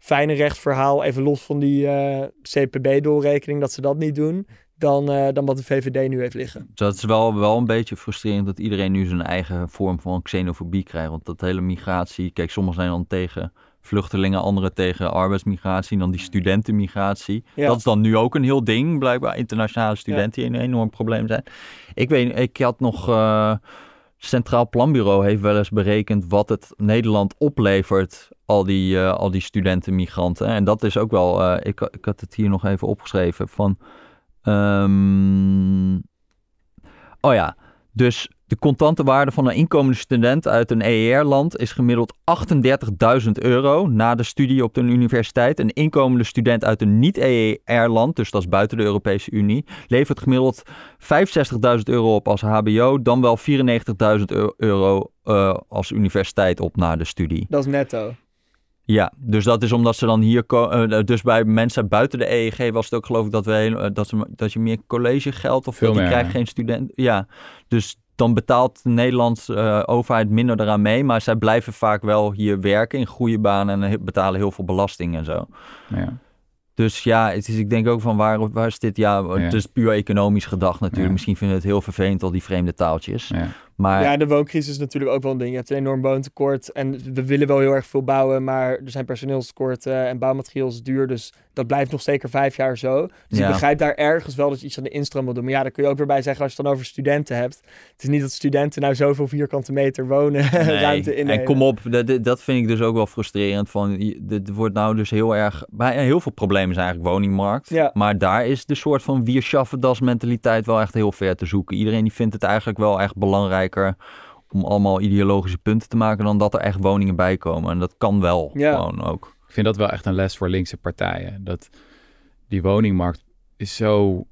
S3: fijne rechtverhaal. Even los van die uh, eh, CPB-doorrekening, dat ze dat niet doen dan, uh, dan wat de VVD nu heeft liggen.
S2: Dat is wel, wel een beetje frustrerend dat iedereen nu zijn eigen vorm van xenofobie krijgt. Want dat hele migratie, kijk, sommigen zijn dan tegen vluchtelingen, anderen tegen arbeidsmigratie, dan die studentenmigratie. Dat is dan nu ook een heel ding, blijkbaar internationale studenten die een enorm probleem zijn. Ik weet, ik had nog... Uh, Centraal Planbureau heeft wel eens berekend wat het Nederland oplevert, al die, uh, al die studentenmigranten. En dat is ook wel, ik, ik had het hier nog even opgeschreven, van Um, oh ja, dus de contante waarde van een inkomende student uit een EER-land is gemiddeld 38.000 euro na de studie op de universiteit. Een inkomende student uit een niet-EER-land, dus dat is buiten de Europese Unie, levert gemiddeld 65.000 euro op als HBO, dan wel 94.000 euro uh, als universiteit op na de studie.
S3: Dat is netto.
S2: Ja, dus dat is omdat ze dan hier komen. Uh, dus bij mensen buiten de EEG was het ook geloof ik dat, we, uh, dat, ze, dat je meer collegegeld of Veel je krijgt geen student. Ja, dus dan betaalt de Nederlandse uh, overheid minder eraan mee. Maar zij blijven vaak wel hier werken in goede banen en betalen heel veel belasting en zo. Ja. Dus ja, het is, ik denk ook van waar, waar is dit? Ja, het is puur economisch gedacht natuurlijk. Misschien vinden we het heel vervelend, al die vreemde taaltjes. Ja. Maar...
S3: Ja, de wooncrisis is natuurlijk ook wel een ding. Je hebt een enorm woontekort en we willen wel heel erg veel bouwen, maar er zijn personeelstekorten en bouwmateriaal is duur. Dus dat blijft nog zeker vijf jaar zo. Dus ik begrijp daar ergens wel dat je iets aan de instroom wil doen. Maar ja, daar kun je ook weer bij zeggen als je het dan over studenten hebt. Het is niet dat studenten nou zoveel vierkante meter wonen nee. ruimte in.
S2: En kom op, dat, dat vind ik dus ook wel frustrerend. Van, dit wordt nou dus heel erg... Bij heel veel problemen is eigenlijk woningmarkt. Ja. Maar daar is de soort van das mentaliteit wel echt heel ver te zoeken. Iedereen die vindt het eigenlijk wel echt belangrijker om allemaal ideologische punten te maken dan dat er echt woningen bij komen. En dat kan wel ja. gewoon ook.
S1: Ik vind dat wel echt een les voor linkse partijen. Dat die woningmarkt is zo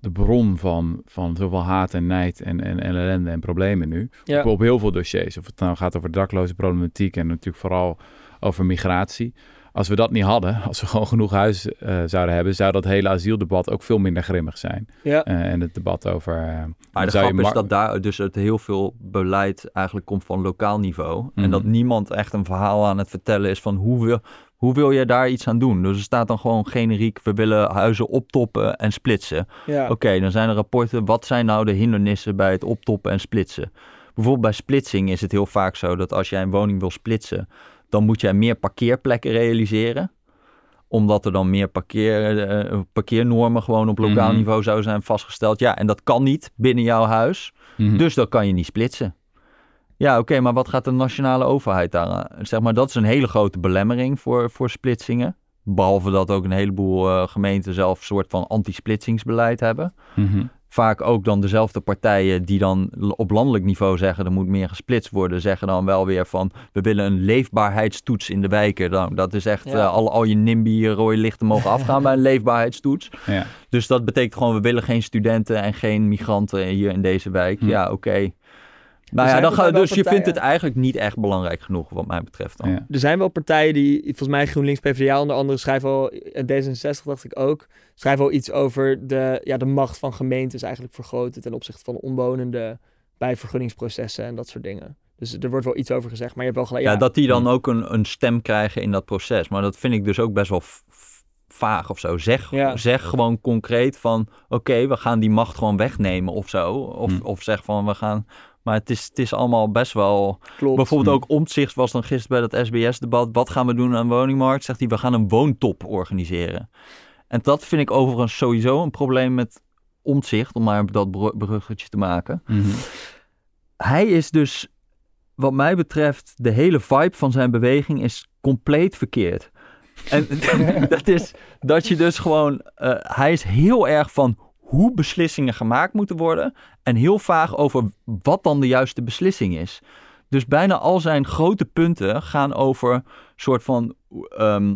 S1: de bron van, van zoveel haat en nijd en, en, en ellende en problemen nu. Ja. Op, heel veel dossiers. Of het nou gaat over dakloze problematiek en natuurlijk vooral over migratie. Als we dat niet hadden, als we gewoon genoeg huis uh, zouden hebben, zou dat hele asieldebat ook veel minder grimmig zijn. Ja. Uh, en het debat over. Uh,
S2: maar de grap is dat daar dus het heel veel beleid eigenlijk komt van lokaal niveau. En mhm. dat niemand echt een verhaal aan het vertellen is van hoe we, hoe wil je daar iets aan doen? Dus er staat dan gewoon generiek, we willen huizen optoppen en splitsen. Ja. Oké, dan zijn er rapporten, wat zijn nou de hindernissen bij het optoppen en splitsen? Bijvoorbeeld bij splitsing is het heel vaak zo dat als jij een woning wil splitsen, dan moet jij meer parkeerplekken realiseren omdat er dan meer parkeer, uh, parkeernormen gewoon op lokaal mhm. niveau zouden zijn vastgesteld. Ja, en dat kan niet binnen jouw huis. Mhm. Dus dat kan je niet splitsen. Ja, oké, maar wat gaat de nationale overheid daar Zeg maar, dat is een hele grote belemmering voor, voor splitsingen. Behalve dat ook een heleboel uh, gemeenten zelf een soort van anti-splitsingsbeleid hebben. Mm vaak ook dan dezelfde partijen die dan op landelijk niveau zeggen er moet meer gesplitst worden, zeggen dan wel weer van we willen een leefbaarheidstoets in de wijken. Dan, dat is echt uh, al, al je NIMBY rode lichten mogen afgaan bij een leefbaarheidstoets. Ja. Dus dat betekent gewoon we willen geen studenten en geen migranten hier in deze wijk. Hm. Ja, oké. Nou ja, dan ga, dus je vindt het eigenlijk niet echt belangrijk genoeg, wat mij betreft. Dan.
S3: Er zijn wel partijen die, volgens mij GroenLinks, PvdA, onder andere schrijven al, en D66 dacht ik ook, schrijven al iets over de, ja, de macht van gemeentes eigenlijk vergroten ten opzichte van omwonenden bij vergunningsprocessen en dat soort dingen. Dus er wordt wel iets over gezegd, maar je hebt wel gelijk.
S2: Ja, dat die dan ook een, een stem krijgen in dat proces. Maar dat vind ik dus ook best wel vaag of zo. Zeg, zeg gewoon concreet van oké, we gaan die macht gewoon wegnemen of zo. Of, hm. of zeg van we gaan maar het is, het is allemaal best wel... Klopt. Bijvoorbeeld ook Omtzigt was dan gisteren bij dat SBS-debat. Wat gaan we doen aan woningmarkt? Zegt hij, we gaan een woontop organiseren. En dat vind ik overigens sowieso een probleem met Omtzigt, om maar dat bruggetje te maken. Mhm. hij is dus, wat mij betreft, de hele vibe van zijn beweging is compleet verkeerd. En dat is dat je dus gewoon, eh, hij is heel erg van hoe beslissingen gemaakt moeten worden en heel vaag over wat dan de juiste beslissing is. Dus bijna al zijn grote punten gaan over soort van ehm,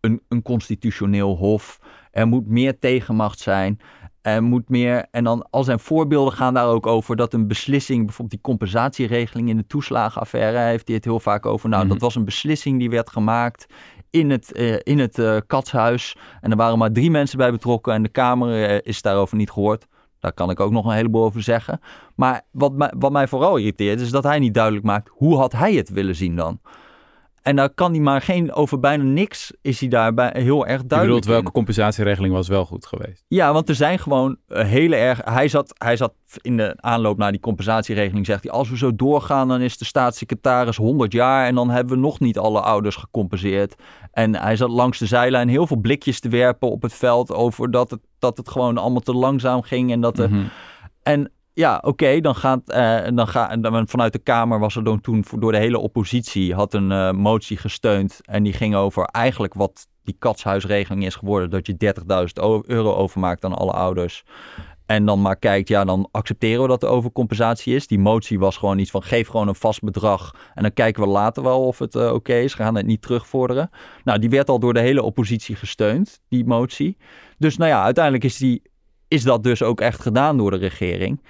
S2: een, een constitutioneel hof. Er moet meer tegenmacht zijn. Er moet meer. En dan al zijn voorbeelden gaan daar ook over dat een beslissing, bijvoorbeeld die compensatieregeling in de toeslagenaffaire, heeft hij het heel vaak over. Nou,
S1: Mhm.
S2: dat was een beslissing die werd gemaakt in het, eh, in het eh, katshuis. En er waren maar drie mensen bij betrokken en de Kamer eh, is daarover niet gehoord. Daar kan ik ook nog een heleboel over zeggen. Maar wat mij, wat mij vooral irriteert is dat hij niet duidelijk maakt hoe had hij het willen zien dan. En daar kan hij maar geen, over bijna niks is hij daarbij heel erg
S1: Je
S2: duidelijk
S1: bedoelt welke
S2: in.
S1: compensatieregeling was wel goed geweest?
S2: Ja, want er zijn gewoon eh, hele erg. Hij zat, hij zat in de aanloop naar die compensatieregeling. Zegt hij: Als we zo doorgaan, dan is de staatssecretaris 100 jaar. En dan hebben we nog niet alle ouders gecompenseerd. En hij zat langs de zijlijn heel veel blikjes te werpen op het veld. Over dat het, dat het gewoon allemaal te langzaam ging. En dat de,
S1: Mhm.
S2: en ja, oké, dan gaat, eh, dan en dan vanuit de Kamer was er toen door de hele oppositie had een eh, motie gesteund en die ging over eigenlijk wat die katshuisregeling is geworden, dat je 30.000 o- euro overmaakt aan alle ouders. En dan maar kijkt, ja, dan accepteren we dat er overcompensatie is. Die motie was gewoon iets van geef gewoon een vast bedrag. En dan kijken we later wel of het eh, oké is. We gaan het niet terugvorderen. Nou, die werd al door de hele oppositie gesteund, die motie. Dus nou ja, uiteindelijk is, die, is dat dus ook echt gedaan door de regering.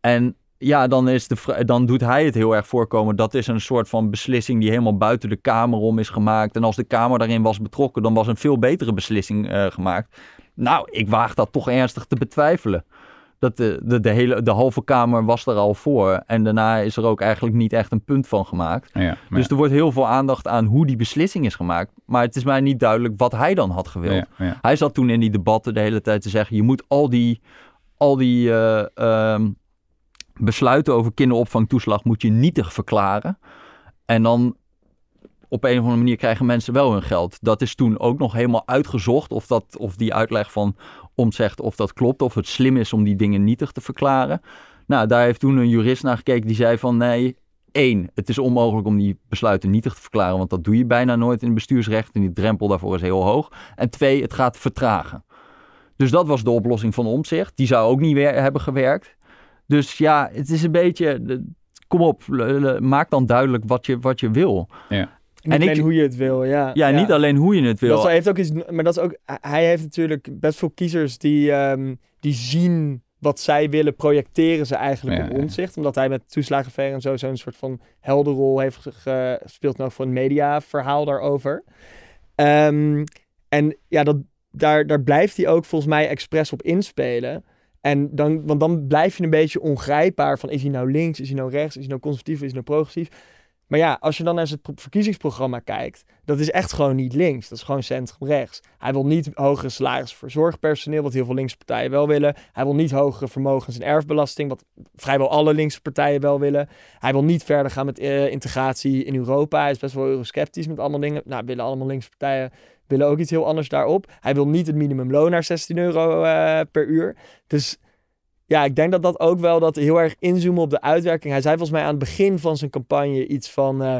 S2: En ja, dan, is de, dan doet hij het heel erg voorkomen. Dat is een soort van beslissing die helemaal buiten de Kamer om is gemaakt. En als de Kamer daarin was betrokken, dan was een veel betere beslissing eh, gemaakt. Nou, ik waag dat toch ernstig te betwijfelen. Dat de, de, de, hele, de halve Kamer was er al voor. En daarna is er ook eigenlijk niet echt een punt van gemaakt.
S1: Ja,
S2: Dus er wordt heel veel aandacht aan hoe die beslissing is gemaakt. Maar het is mij niet duidelijk wat hij dan had gewild.
S1: ja.
S2: Hij zat toen in die debatten de hele tijd te zeggen: je moet al die, al die eh, ehm, besluiten over kinderopvangtoeslag moet je nietig verklaren. En dan op een of andere manier krijgen mensen wel hun geld. Dat is toen ook nog helemaal uitgezocht of, dat, of die uitleg van omzegt of dat klopt. Of het slim is om die dingen nietig te verklaren. Nou, daar heeft toen een jurist naar gekeken die zei van nee, één, het is onmogelijk om die besluiten nietig te verklaren, want dat doe je bijna nooit in het bestuursrecht en die drempel daarvoor is heel hoog. En twee, het gaat vertragen. Dus dat was de oplossing van omzicht. Die zou ook niet weer hebben gewerkt. Dus ja, het is een beetje, kom op, maak dan duidelijk wat je, wat je wil.
S3: Niet
S2: En ik-
S3: alleen hoe je het wil, ja.
S2: Ja, niet alleen hoe je het wil.
S3: Dat heeft ook iets, maar dat is ook, hij heeft natuurlijk best veel kiezers die, ehm, die zien wat zij willen, projecteren ze eigenlijk
S1: Ja,
S3: op
S1: ja.
S3: omzicht. Omdat hij met toeslagenaffaire en zo zo'n soort van helderrol heeft ge- gespeeld nog voor een mediaverhaal daarover. Ehm, en ja, dat, daar, daar blijft hij ook volgens mij expres op inspelen. En dan, want dan blijf je een beetje ongrijpbaar van is hij nou links, is hij nou rechts, is hij nou conservatief, is hij nou progressief. Maar ja, als je dan naar zijn pro- verkiezingsprogramma kijkt, dat is echt gewoon niet links. Dat is gewoon centrum rechts. Hij wil niet hogere salarissen voor zorgpersoneel, wat heel veel linkse partijen wel willen. Hij wil niet hogere vermogens- en erfbelasting, wat vrijwel alle linkse partijen wel willen. Hij wil niet verder gaan met eh, integratie in Europa. Hij is best wel eurosceptisch met allemaal dingen. Nou, willen allemaal linkse partijen willen ook iets heel anders daarop. Hij wil niet het minimumloon naar 16 euro eh, per uur. Dus ja, ik denk dat dat ook wel dat heel erg inzoomen op de uitwerking. Hij zei volgens mij aan het begin van zijn campagne iets van... eh,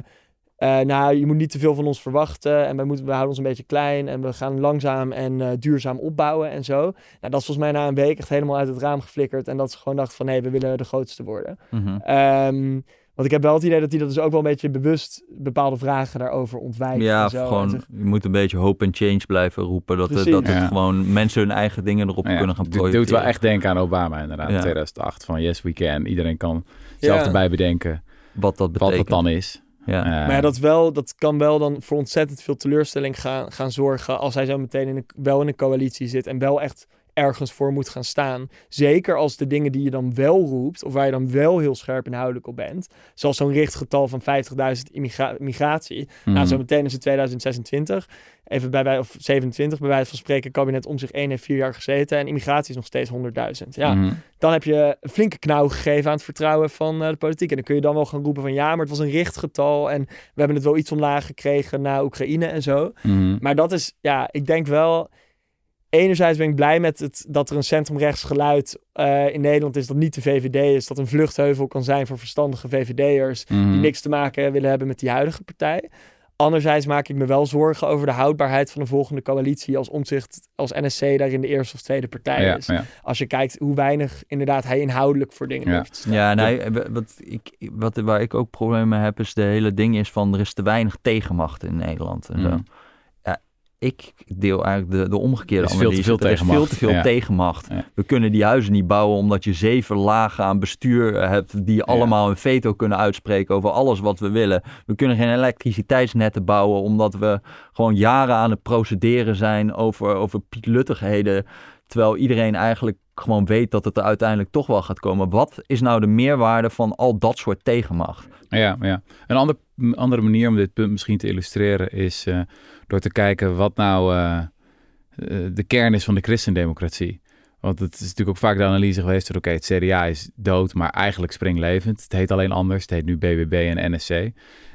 S3: eh, nou, je moet niet te veel van ons verwachten. En wij moeten, we houden ons een beetje klein. En we gaan langzaam en eh, duurzaam opbouwen en zo. Nou, dat is volgens mij na een week echt helemaal uit het raam geflikkerd. En dat ze gewoon dachten van, nee, we willen de grootste worden. Ehm, want ik heb wel het idee dat hij dat dus ook wel een beetje bewust bepaalde vragen daarover ontwijkt.
S2: Ja,
S3: en zo. En
S2: gewoon, je moet een beetje hope and change blijven roepen. Dat, het-
S3: Precies.
S2: dat het
S1: Ja.
S2: gewoon mensen hun eigen dingen erop
S1: Ja,
S2: kunnen gaan
S1: het
S2: projecteren.
S1: doet wel echt denken aan Obama inderdaad,
S2: Ja.
S1: in 2008. Van yes, we can. Iedereen kan zelf
S3: Ja.
S1: erbij bedenken
S2: wat dat
S1: wat
S2: betekent.
S1: dat dan is.
S2: Ja.
S1: Eh,
S3: Maar ja, dat, wel, dat kan wel dan voor ontzettend veel teleurstelling gaan, gaan zorgen als hij zo meteen in een, wel in een coalitie zit en wel echt ergens voor moet gaan staan. Zeker als de dingen die je dan wel roept, of waar je dan wel heel scherp inhoudelijk op bent, zoals zo'n richtgetal van 50.000 immigra- migratie.
S1: mhm.
S3: Nou, zo meteen is het 2026, even bij wij, of 27 bij wijze van spreken, kabinet om zich 1 heeft vier jaar gezeten en immigratie is nog steeds 100.000. Ja,
S1: Mhm.
S3: dan heb je een flinke knauw gegeven aan het vertrouwen van eh, de politiek. En dan kun je dan wel gaan roepen van ja, maar het was een richtgetal en we hebben het wel iets omlaag gekregen na Oekraïne en zo.
S1: Mhm.
S3: Maar dat is, ja, ik denk wel, enerzijds ben ik blij met het, dat er een centrumrechts geluid eh, in Nederland is dat niet de VVD is. Dat een vluchtheuvel kan zijn voor verstandige VVD'ers
S1: Mhm.
S3: die niks te maken willen hebben met die huidige partij. Anderzijds maak ik me wel zorgen over de houdbaarheid van de volgende coalitie als omzicht als NSC daarin de eerste of tweede partij
S1: Ja,
S3: is.
S1: ja.
S3: Als je kijkt hoe weinig inderdaad hij inhoudelijk voor dingen
S1: Ja.
S3: heeft. staan.
S2: Ja, nee, wat, ik, wat, waar ik ook problemen mee heb, is de hele ding is van er is te weinig tegenmacht in Nederland. En zo.
S1: Mm.
S2: Ja, ik deel eigenlijk de, de omgekeerde
S1: Er is veel te
S2: analyse.
S1: veel
S2: er is veel te veel
S1: Ja.
S2: tegenmacht.
S1: Ja.
S2: We kunnen die huizen niet bouwen omdat je zeven lagen aan bestuur hebt die allemaal een veto kunnen uitspreken over alles wat we willen. We kunnen geen elektriciteitsnetten bouwen omdat we gewoon jaren aan het procederen zijn over, over pietluttigheden. Terwijl iedereen eigenlijk gewoon weet dat het er uiteindelijk toch wel gaat komen. Wat is nou de meerwaarde van al dat soort tegenmacht?
S1: Ja, ja. Een ander, andere manier om dit punt misschien te illustreren is eh, door te kijken wat nou eh, eh, de kern is van de christendemocratie. Want het is natuurlijk ook vaak de analyse geweest dat oké, het CDA is dood, maar eigenlijk springlevend. Het heet alleen anders, het heet nu BBB en NSC.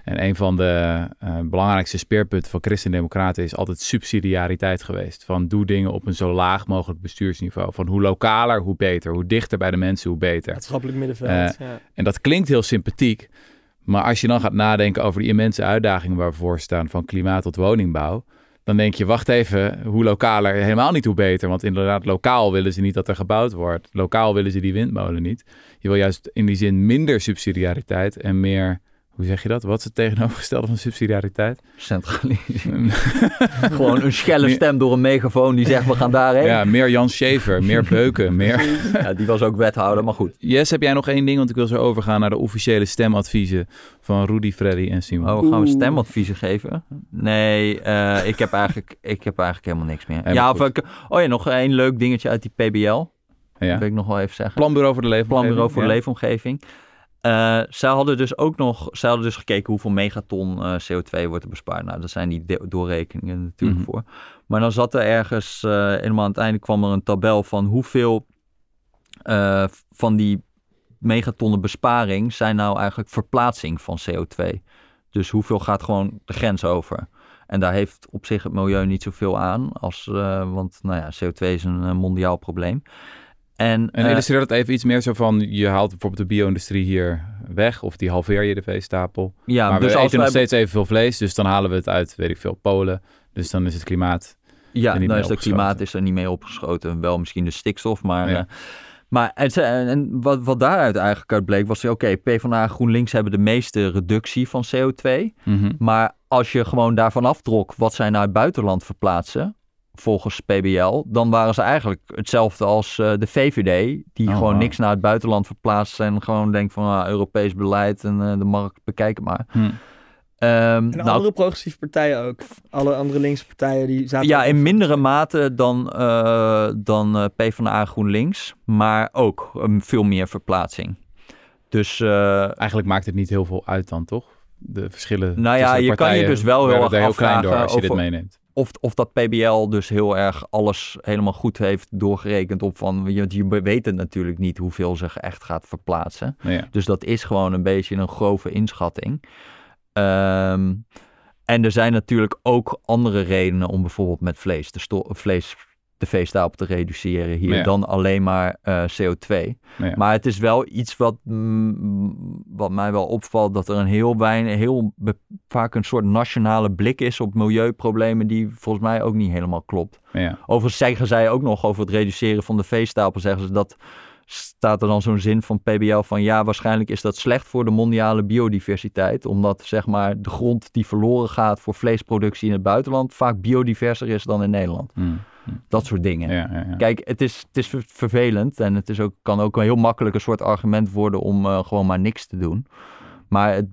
S1: En een van de eh, belangrijkste speerpunten van christendemocraten is altijd subsidiariteit geweest. Van doe dingen op een zo laag mogelijk bestuursniveau. Van hoe lokaler, hoe beter. Hoe dichter bij de mensen, hoe beter.
S3: Maatschappelijk middenveld. Ja.
S1: En dat klinkt heel sympathiek. Maar als je dan gaat nadenken over die immense uitdagingen waar we voor staan, van klimaat tot woningbouw, dan denk je, wacht even, hoe lokaler, helemaal niet hoe beter. Want inderdaad, lokaal willen ze niet dat er gebouwd wordt. Lokaal willen ze die windmolen niet. Je wil juist in die zin minder subsidiariteit en meer, hoe zeg je dat? Wat is het tegenovergestelde van subsidiariteit?
S2: Centralisering. Gewoon een schelle stem door een megafoon die zegt we gaan daarheen.
S1: ja, meer Jan Schever, meer beuken, meer...
S2: Ja, die was ook wethouder, maar goed.
S1: Yes, heb jij nog één ding? Want ik wil zo overgaan naar de officiële stemadviezen van Rudy, Freddy en Simon.
S2: Oh, gaan we stemadviezen geven? Nee, eh, ik, heb eigenlijk, ik heb eigenlijk helemaal niks meer.
S1: Helemaal
S2: ja, of ik, oh ja, nog één leuk dingetje uit die PBL.
S1: ja.
S2: Dat wil ik nog wel even zeggen.
S1: Planbureau voor de leefomgeving.
S2: Planbureau voor de
S1: Ja.
S2: leefomgeving. Eh, zij hadden dus ook nog, zij hadden dus gekeken hoeveel megaton eh, CO2 wordt er bespaard. Nou, daar zijn die doorrekeningen natuurlijk
S1: Mhm.
S2: voor. Maar dan zat er ergens, eh, helemaal aan het einde kwam er een tabel van hoeveel van die megatonnen besparing zijn nou eigenlijk verplaatsing van CO2. Dus hoeveel gaat gewoon de grens over? En daar heeft op zich het milieu niet zoveel aan, als, want nou ja, CO2 is een mondiaal probleem. En,
S1: En
S2: eh,
S1: illustreer dat even iets meer zo van, je haalt bijvoorbeeld de bio-industrie hier weg, of die halveer je de veestapel.
S2: ja,
S1: maar
S2: dus
S1: we
S2: als
S1: eten nog steeds evenveel vlees, dus dan halen we het uit, weet ik veel, Polen. Dus dan is het klimaat...
S2: Ja, dan
S1: mee
S2: is het klimaat is er niet mee opgeschoten. Wel misschien de stikstof, maar...
S1: Ja.
S2: eh, maar het, en, wat, wat daaruit eigenlijk uit bleek was... Oké, PvdA en GroenLinks hebben de meeste reductie van CO2.
S1: Mhm.
S2: Maar als je gewoon daarvan aftrok wat zij naar het buitenland verplaatsen... volgens PBL, dan waren ze eigenlijk hetzelfde als eh, de VVD... die
S1: Oh,
S2: gewoon niks naar het buitenland verplaatst... en gewoon denkt van ah, Europees beleid en eh, de markt, bekijk het maar.
S1: Hm.
S2: Ehm,
S3: En
S2: nou,
S3: andere progressieve partijen ook. Alle andere linkse partijen die zaten...
S2: Ja, in mindere mate dan, eh dan eh PvdA GroenLinks, maar ook um, veel meer verplaatsing. Dus eh,
S1: Eigenlijk maakt het niet heel veel uit dan, toch? De verschillen
S2: Nou ja,
S1: tussen de
S2: je kan je dus wel heel
S1: werden
S2: erg
S1: heel klein door
S2: afvragen
S1: als je dit meeneemt.
S2: Of, of dat PBL dus heel erg alles helemaal goed heeft doorgerekend op van, je, je weet het natuurlijk niet hoeveel zich echt gaat verplaatsen.
S1: Nou ja.
S2: Dus dat is gewoon een beetje een grove inschatting. Ehm, en er zijn natuurlijk ook andere redenen om bijvoorbeeld met vlees sto- vlees de veestapel te reduceren hier
S1: Ja.
S2: dan alleen maar eh, CO2.
S1: Ja.
S2: Maar het is wel iets wat, mm, wat mij wel opvalt, dat er een heel weinig, heel vaak een soort nationale blik is op milieuproblemen die volgens mij ook niet helemaal klopt.
S1: Ja.
S2: Overigens zeggen zij ook nog over het reduceren van de veestapel, zeggen ze dat staat er dan zo'n zin van PBL van ja, waarschijnlijk is dat slecht voor de mondiale biodiversiteit, omdat zeg maar de grond die verloren gaat voor vleesproductie in het buitenland vaak biodiverser is dan in Nederland.
S1: Hm.
S2: Dat soort dingen.
S1: Ja, ja, ja.
S2: Kijk, het is, het is ver- vervelend en het is ook, kan ook een heel makkelijk een soort argument worden om eh, gewoon maar niks te doen. Maar het,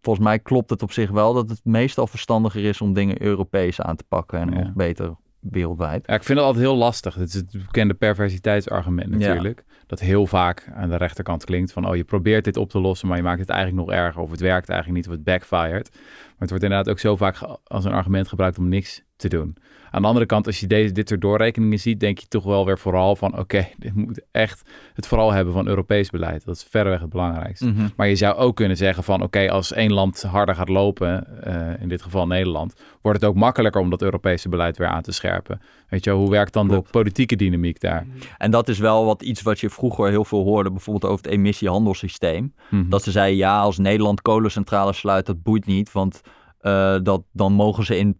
S2: volgens mij klopt het op zich wel dat het meestal verstandiger is om dingen Europees aan te pakken en nog beter wereldwijd.
S1: Ja, ik vind het altijd heel lastig. Het is het bekende perversiteitsargument
S2: Ja.
S1: natuurlijk. Dat heel vaak aan de rechterkant klinkt van... oh, je probeert dit op te lossen, maar je maakt het eigenlijk nog erger... of het werkt eigenlijk niet, of het backfired. Maar het wordt inderdaad ook zo vaak als een argument gebruikt om niks te doen. Aan de andere kant, als je deze, dit soort doorrekeningen ziet, denk je toch wel weer vooral van oké, dit moet echt het vooral hebben van Europees beleid. Dat is verreweg het belangrijkste.
S2: Mhm.
S1: Maar je zou ook kunnen zeggen van oké, als één land harder gaat lopen, eh, in dit geval Nederland, wordt het ook makkelijker om dat Europese beleid weer aan te scherpen. Weet je, hoe werkt dan
S2: Klopt.
S1: de politieke dynamiek daar?
S2: En dat is wel wat iets wat je vroeger heel veel hoorde, bijvoorbeeld over het emissiehandelssysteem.
S1: Mhm.
S2: Dat ze zeiden, ja, als Nederland kolencentrales sluit, dat boeit niet, want eh, dat, dan mogen ze in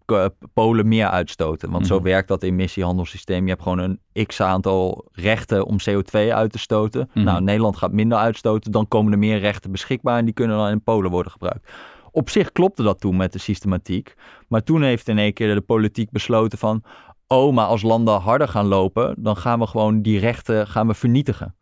S2: Polen meer uitstoten. Want zo
S1: Mhm.
S2: werkt dat emissiehandelssysteem. Je hebt gewoon een x-aantal rechten om CO2 uit te stoten.
S1: Mhm.
S2: Nou, Nederland gaat minder uitstoten, dan komen er meer rechten beschikbaar en die kunnen dan in Polen worden gebruikt. Op zich klopte dat toen met de systematiek. Maar toen heeft in één keer de politiek besloten van... oh, maar als landen harder gaan lopen... dan gaan we gewoon die rechten gaan we vernietigen.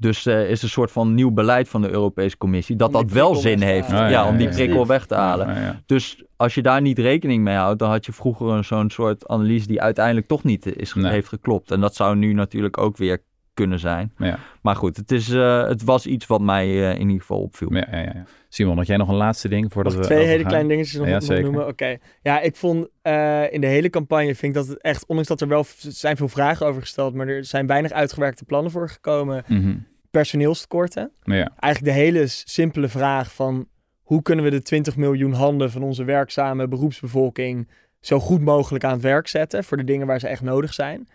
S2: Dus er is een soort van nieuw beleid van de Europese Commissie... dat dat wel zin heeft. ja,
S1: ja,
S2: om die prikkel weg te halen. Dus als je daar niet rekening mee houdt... dan had je vroeger een zo'n soort analyse... die uiteindelijk toch niet is,
S1: Nee.
S2: heeft geklopt. En dat zou nu natuurlijk ook weer kunnen zijn.
S1: Ja.
S2: Maar goed, het, is, eh, het was iets wat mij eh, in ieder geval opviel.
S1: Ja, ja, ja. Simon, had jij nog een laatste ding voordat
S3: Nog
S1: we
S3: twee hele kleine dingetjes nog,
S1: Ja,
S3: nog
S1: zeker.
S3: noemen. Oké. Ja, ik vond eh, in de hele campagne vind ik dat het echt, ondanks dat er wel zijn veel vragen over gesteld, maar er zijn weinig uitgewerkte plannen voor gekomen. Personeelstekorten.
S1: Ja.
S3: Eigenlijk de hele simpele vraag van hoe kunnen we de 20 miljoen handen van onze werkzame beroepsbevolking zo goed mogelijk aan het werk zetten voor de dingen waar ze echt nodig zijn.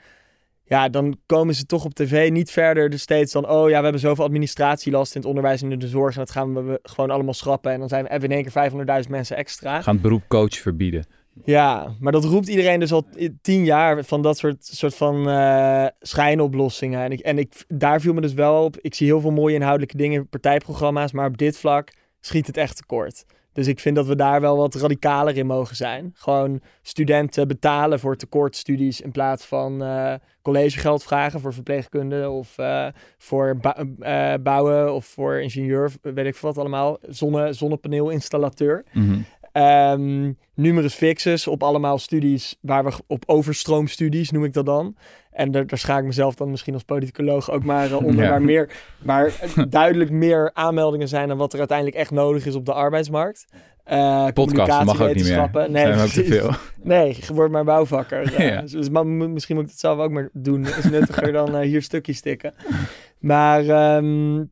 S3: Ja, dan komen ze toch op tv niet verder dus steeds dan, oh ja, we hebben zoveel administratielast in het onderwijs en in de zorg en dat gaan we gewoon allemaal schrappen en dan zijn we, hebben we in één keer 500.000 mensen extra.
S1: Gaan het beroep coach verbieden.
S3: Ja, maar dat roept iedereen dus al tien jaar van dat soort, soort van eh, schijnoplossingen. En, ik, en ik, daar viel me dus wel op. Ik zie heel veel mooie inhoudelijke dingen in partijprogramma's, maar op dit vlak schiet het echt tekort. Dus ik vind dat we daar wel wat radicaler in mogen zijn. Gewoon studenten betalen voor tekortstudies in plaats van eh, collegegeld vragen voor verpleegkunde of eh, voor eh, bouwen of voor ingenieur, weet ik wat allemaal. Zonne, zonnepaneelinstallateur.
S1: Mhm.
S3: Ehm, numerus fixus op allemaal studies waar we op overstroomstudies noem ik dat dan. En daar, daar schaak ik mezelf dan misschien als politicoloog ook maar eh, onder.
S1: Ja.
S3: Waar, meer, waar eh, duidelijk meer aanmeldingen zijn dan wat er uiteindelijk echt nodig is op de arbeidsmarkt. Eh
S1: Podcast mag ook niet meer.
S3: Nee,
S1: Zijn ook te veel.
S3: Nee, je wordt maar bouwvakker.
S1: Ja.
S3: dus, maar misschien moet ik het zelf ook maar doen. Dat is nuttiger dan eh, hier stukjes stikken. Maar ehm,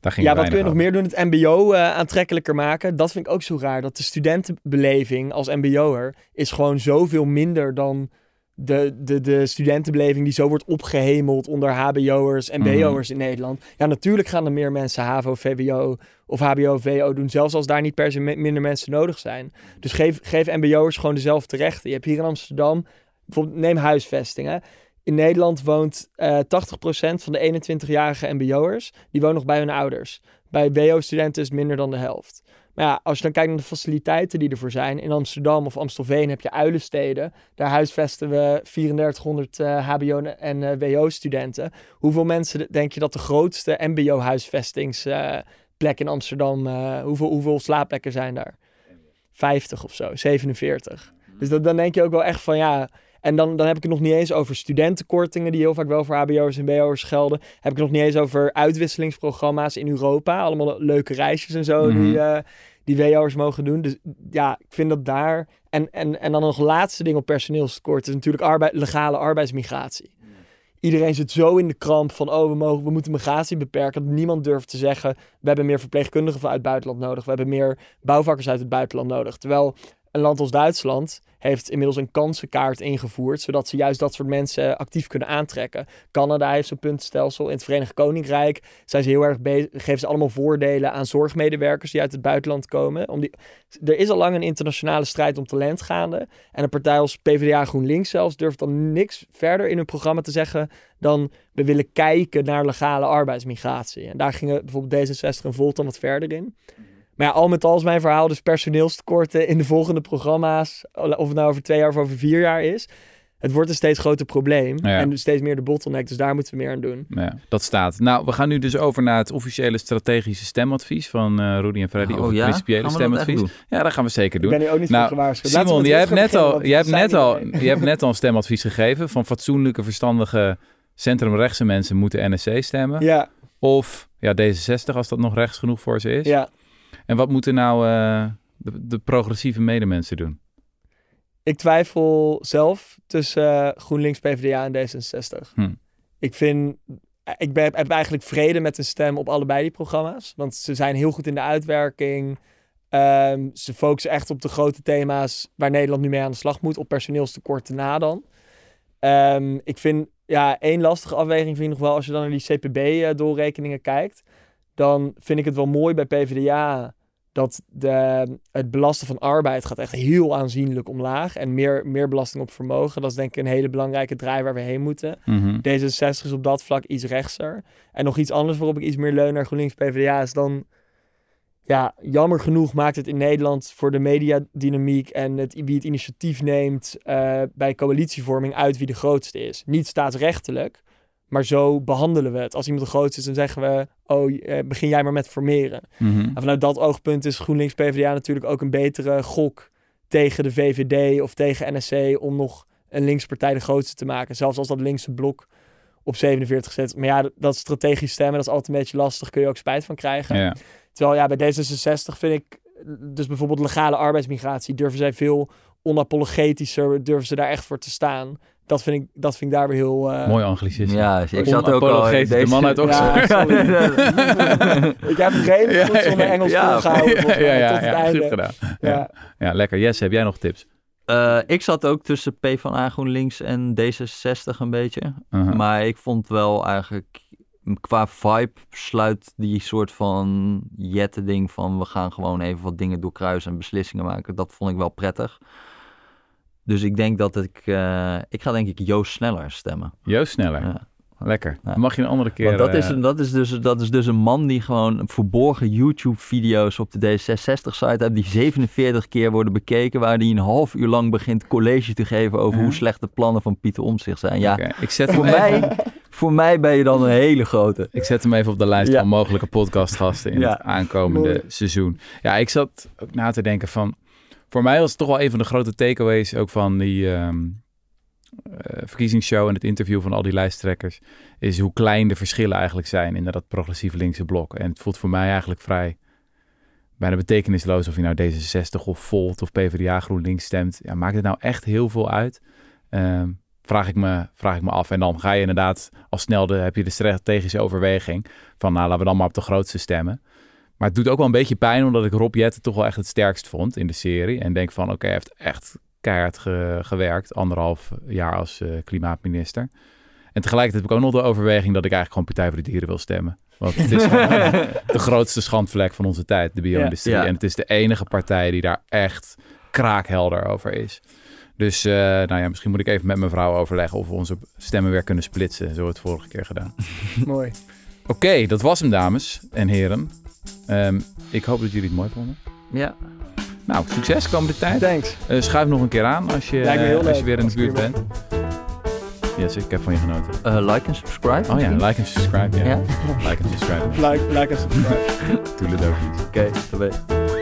S1: Daar ging
S3: ja, wat kun je nog meer doen? Het MBO eh, aantrekkelijker maken. Dat vind ik ook zo raar. Dat de studentenbeleving als MBO'er is gewoon zoveel minder dan de, de, de studentenbeleving die zo wordt opgehemeld onder HBO'ers en
S1: Mhm.
S3: BO'ers in Nederland. Ja, natuurlijk gaan er meer mensen HAVO, VWO of HBO, VO doen. Zelfs als daar niet per se minder mensen nodig zijn. Dus geef, geef MBO'ers gewoon dezelfde rechten. Je hebt hier in Amsterdam, bijvoorbeeld neem huisvestingen. In Nederland woont eh 80% van de 21-jarige MBO'ers, die wonen nog bij hun ouders. Bij WO-studenten is het minder dan de helft. Maar ja, als je dan kijkt naar de faciliteiten die ervoor zijn. In Amsterdam of Amstelveen heb je uilensteden. Daar huisvesten we 3400 eh, HBO- en eh, WO-studenten. Hoeveel mensen denk je dat de grootste MBO-huisvestingsplek in Amsterdam... hoeveel, hoeveel slaapplekken zijn daar? 50 of zo, 47. Dus dan denk je ook wel echt van ja... En dan, dan heb ik het nog niet eens over studentenkortingen die heel vaak wel voor HBO'ers en BO'ers gelden. Heb ik het nog niet eens over uitwisselingsprogramma's in Europa. Allemaal leuke reisjes en zo
S1: Mhm.
S3: die, eh, die WO'ers mogen doen. Dus ja, ik vind dat daar... En, en, en dan nog laatste ding op personeelstekort is natuurlijk arbeid, legale arbeidsmigratie. Iedereen zit zo in de kramp van, oh, we, mogen, we moeten migratie beperken. Dat niemand durft te zeggen, we hebben meer verpleegkundigen uit het buitenland nodig. We hebben meer bouwvakkers uit het buitenland nodig. Terwijl een land als Duitsland heeft inmiddels een kansenkaart ingevoerd, zodat ze juist dat soort mensen actief kunnen aantrekken. Canada heeft zo'n puntenstelsel. In het Verenigd Koninkrijk zijn ze heel erg bezig, geven ze allemaal voordelen aan zorgmedewerkers die uit het buitenland komen. Om die, er is al lang een internationale strijd om talent gaande. En een partij als PvdA GroenLinks zelfs durft dan niks verder in hun programma te zeggen dan we willen kijken naar legale arbeidsmigratie. En daar gingen bijvoorbeeld D66 en Volt dan wat verder in. Maar ja, al met al is mijn verhaal dus personeelstekorten in de volgende programma's, of het nou over twee jaar of over vier jaar is. Het wordt een steeds groter probleem
S1: Ja.
S3: en dus steeds meer de bottleneck, dus daar moeten we meer aan doen.
S1: Ja, dat staat. Nou, we gaan nu dus over naar het officiële strategische stemadvies van eh Rudy en Freddy.
S2: Oh
S1: of het
S2: ja?
S1: principiële
S2: Gaan we dat echt
S1: stemadvies.
S2: doen?
S1: Ja, dat gaan we zeker
S3: Ik
S1: doen.
S3: ben hier ook niet
S1: Nou,
S3: voor gewaarschuwd.
S1: Simon, jij hebt, net al, jij, hebt net al, jij hebt net al een stemadvies gegeven. Van fatsoenlijke, verstandige, centrumrechtse mensen moeten NSC stemmen.
S3: Ja,
S1: Of ja, D66 als dat nog rechts genoeg voor ze is.
S3: ja.
S1: En wat moeten nou eh, de, de progressieve medemensen doen?
S3: Ik twijfel zelf tussen eh, GroenLinks, PvdA en D66.
S1: Hm.
S3: Ik vind... Ik ben, heb eigenlijk vrede met een stem op allebei die programma's. Want ze zijn heel goed in de uitwerking. Ehm, ze focussen echt op de grote thema's waar Nederland nu mee aan de slag moet. Op personeelstekort na dan. Ehm, ik vind, ja, één lastige afweging vind ik nog wel als je dan naar die CPB-doorrekeningen kijkt. Dan vind ik het wel mooi bij PvdA dat de, het belasten van arbeid gaat echt heel aanzienlijk omlaag. En meer, meer belasting op vermogen. Dat is denk ik een hele belangrijke draai waar we heen moeten.
S1: Mhm.
S3: D66 is op dat vlak iets rechtser. En nog iets anders waarop ik iets meer leun naar GroenLinks PvdA is dan... Ja, jammer genoeg maakt het in Nederland voor de mediadynamiek en het, wie het initiatief neemt eh, bij coalitievorming uit wie de grootste is. Niet staatsrechtelijk, maar zo behandelen we het. Als iemand de grootste is, dan zeggen we, oh, eh, begin jij maar met formeren.
S1: Mhm.
S3: En vanuit dat oogpunt is GroenLinks PvdA natuurlijk ook een betere gok tegen de VVD of tegen NSC om nog een linkspartij de grootste te maken. Zelfs als dat linkse blok op 47 zet. Maar ja, dat- dat strategisch stemmen, dat is altijd een beetje lastig. Kun je ook spijt van krijgen.
S1: Ja.
S3: Terwijl ja, bij D66 vind ik, dus bijvoorbeeld legale arbeidsmigratie, durven zij veel onapologetischer, durven ze daar echt voor te staan. Dat vind ik, dat vind ik daar weer heel... eh,
S1: Mooi anglicisme.
S2: Ja, ik zat ook al...
S1: Onapologetisch, de man uit Oxford.
S3: Ja, ik heb het redelijk goed zonder Engels
S2: Ja,
S3: volgehouden
S1: ja,
S3: tot het
S1: ja,
S3: einde.
S1: goed gedaan. Ja.
S3: Ja.
S1: Lekker. Jesse, heb jij nog tips?
S2: Eh, ik zat ook tussen PvdA, GroenLinks en D66 een beetje.
S1: Uh-huh.
S2: Maar ik vond wel eigenlijk qua vibe sluit die soort van jette ding van we gaan gewoon even wat dingen doorkruisen en beslissingen maken. Dat vond ik wel prettig. Dus ik denk dat ik, eh, ik ga denk ik Joost Sneller stemmen.
S1: Joost Sneller.
S2: Ja.
S1: Lekker.
S2: Ja.
S1: Mag je een andere keer...
S2: Want dat, is,
S1: eh,
S2: dat, is dus, dat is dus een man die gewoon verborgen YouTube-video's op de D66-site heeft, die 47 keer worden bekeken, waar hij een half uur lang begint college te geven over hoe slecht de plannen van Pieter Omtzigt zijn. Ja.
S1: Ik, zet
S2: voor,
S1: even,
S2: mij, voor mij ben je dan een hele grote.
S1: ik zet hem even op de lijst
S2: Ja.
S1: van mogelijke podcastgasten in het aankomende
S3: Mooi.
S1: seizoen. Ja, ik zat ook na te denken van... Voor mij was het toch wel een van de grote takeaways ook van die eh, verkiezingsshow en het interview van al die lijsttrekkers. Is hoe klein de verschillen eigenlijk zijn in dat progressief linkse blok. En het voelt voor mij eigenlijk vrij bijna betekenisloos of je nou D66 of Volt of PvdA GroenLinks stemt. Ja, maakt het nou echt heel veel uit? Ehm, vraag, ik me, vraag ik me af. En dan ga je inderdaad al snel de, heb je de strategische overweging van nou laten we dan maar op de grootste stemmen. Maar het doet ook wel een beetje pijn omdat ik Rob Jetten toch wel echt het sterkst vond in de serie. En denk van oké, hij heeft echt keihard ge- gewerkt. Anderhalf jaar als eh, klimaatminister. En tegelijkertijd heb ik ook nog de overweging dat ik eigenlijk gewoon Partij voor de Dieren wil stemmen. Want het is de grootste schandvlek van onze tijd, de bio-industrie.
S2: Ja. Ja.
S1: En het is de enige partij die daar echt kraakhelder over is. Dus eh, nou ja, misschien moet ik even met mijn vrouw overleggen of we onze stemmen weer kunnen splitsen. Zo hebben we het vorige keer gedaan.
S3: Mooi.
S1: Oké, dat was hem dames en heren. Ehm, ik hoop dat jullie het mooi vonden.
S2: Ja.
S1: Nou, succes komende tijd.
S3: Thanks.
S1: Eh, schuif nog een keer aan als je,
S3: heel
S1: als je weer in de buurt bent. Yes, ik heb van je genoten.
S2: Eh, like en subscribe.
S1: Oh ja, like en subscribe. Ja.
S2: Ja?
S1: Like en subscribe.
S3: Like, like en subscribe.
S1: Toedeledokies.
S2: Oké, dat weet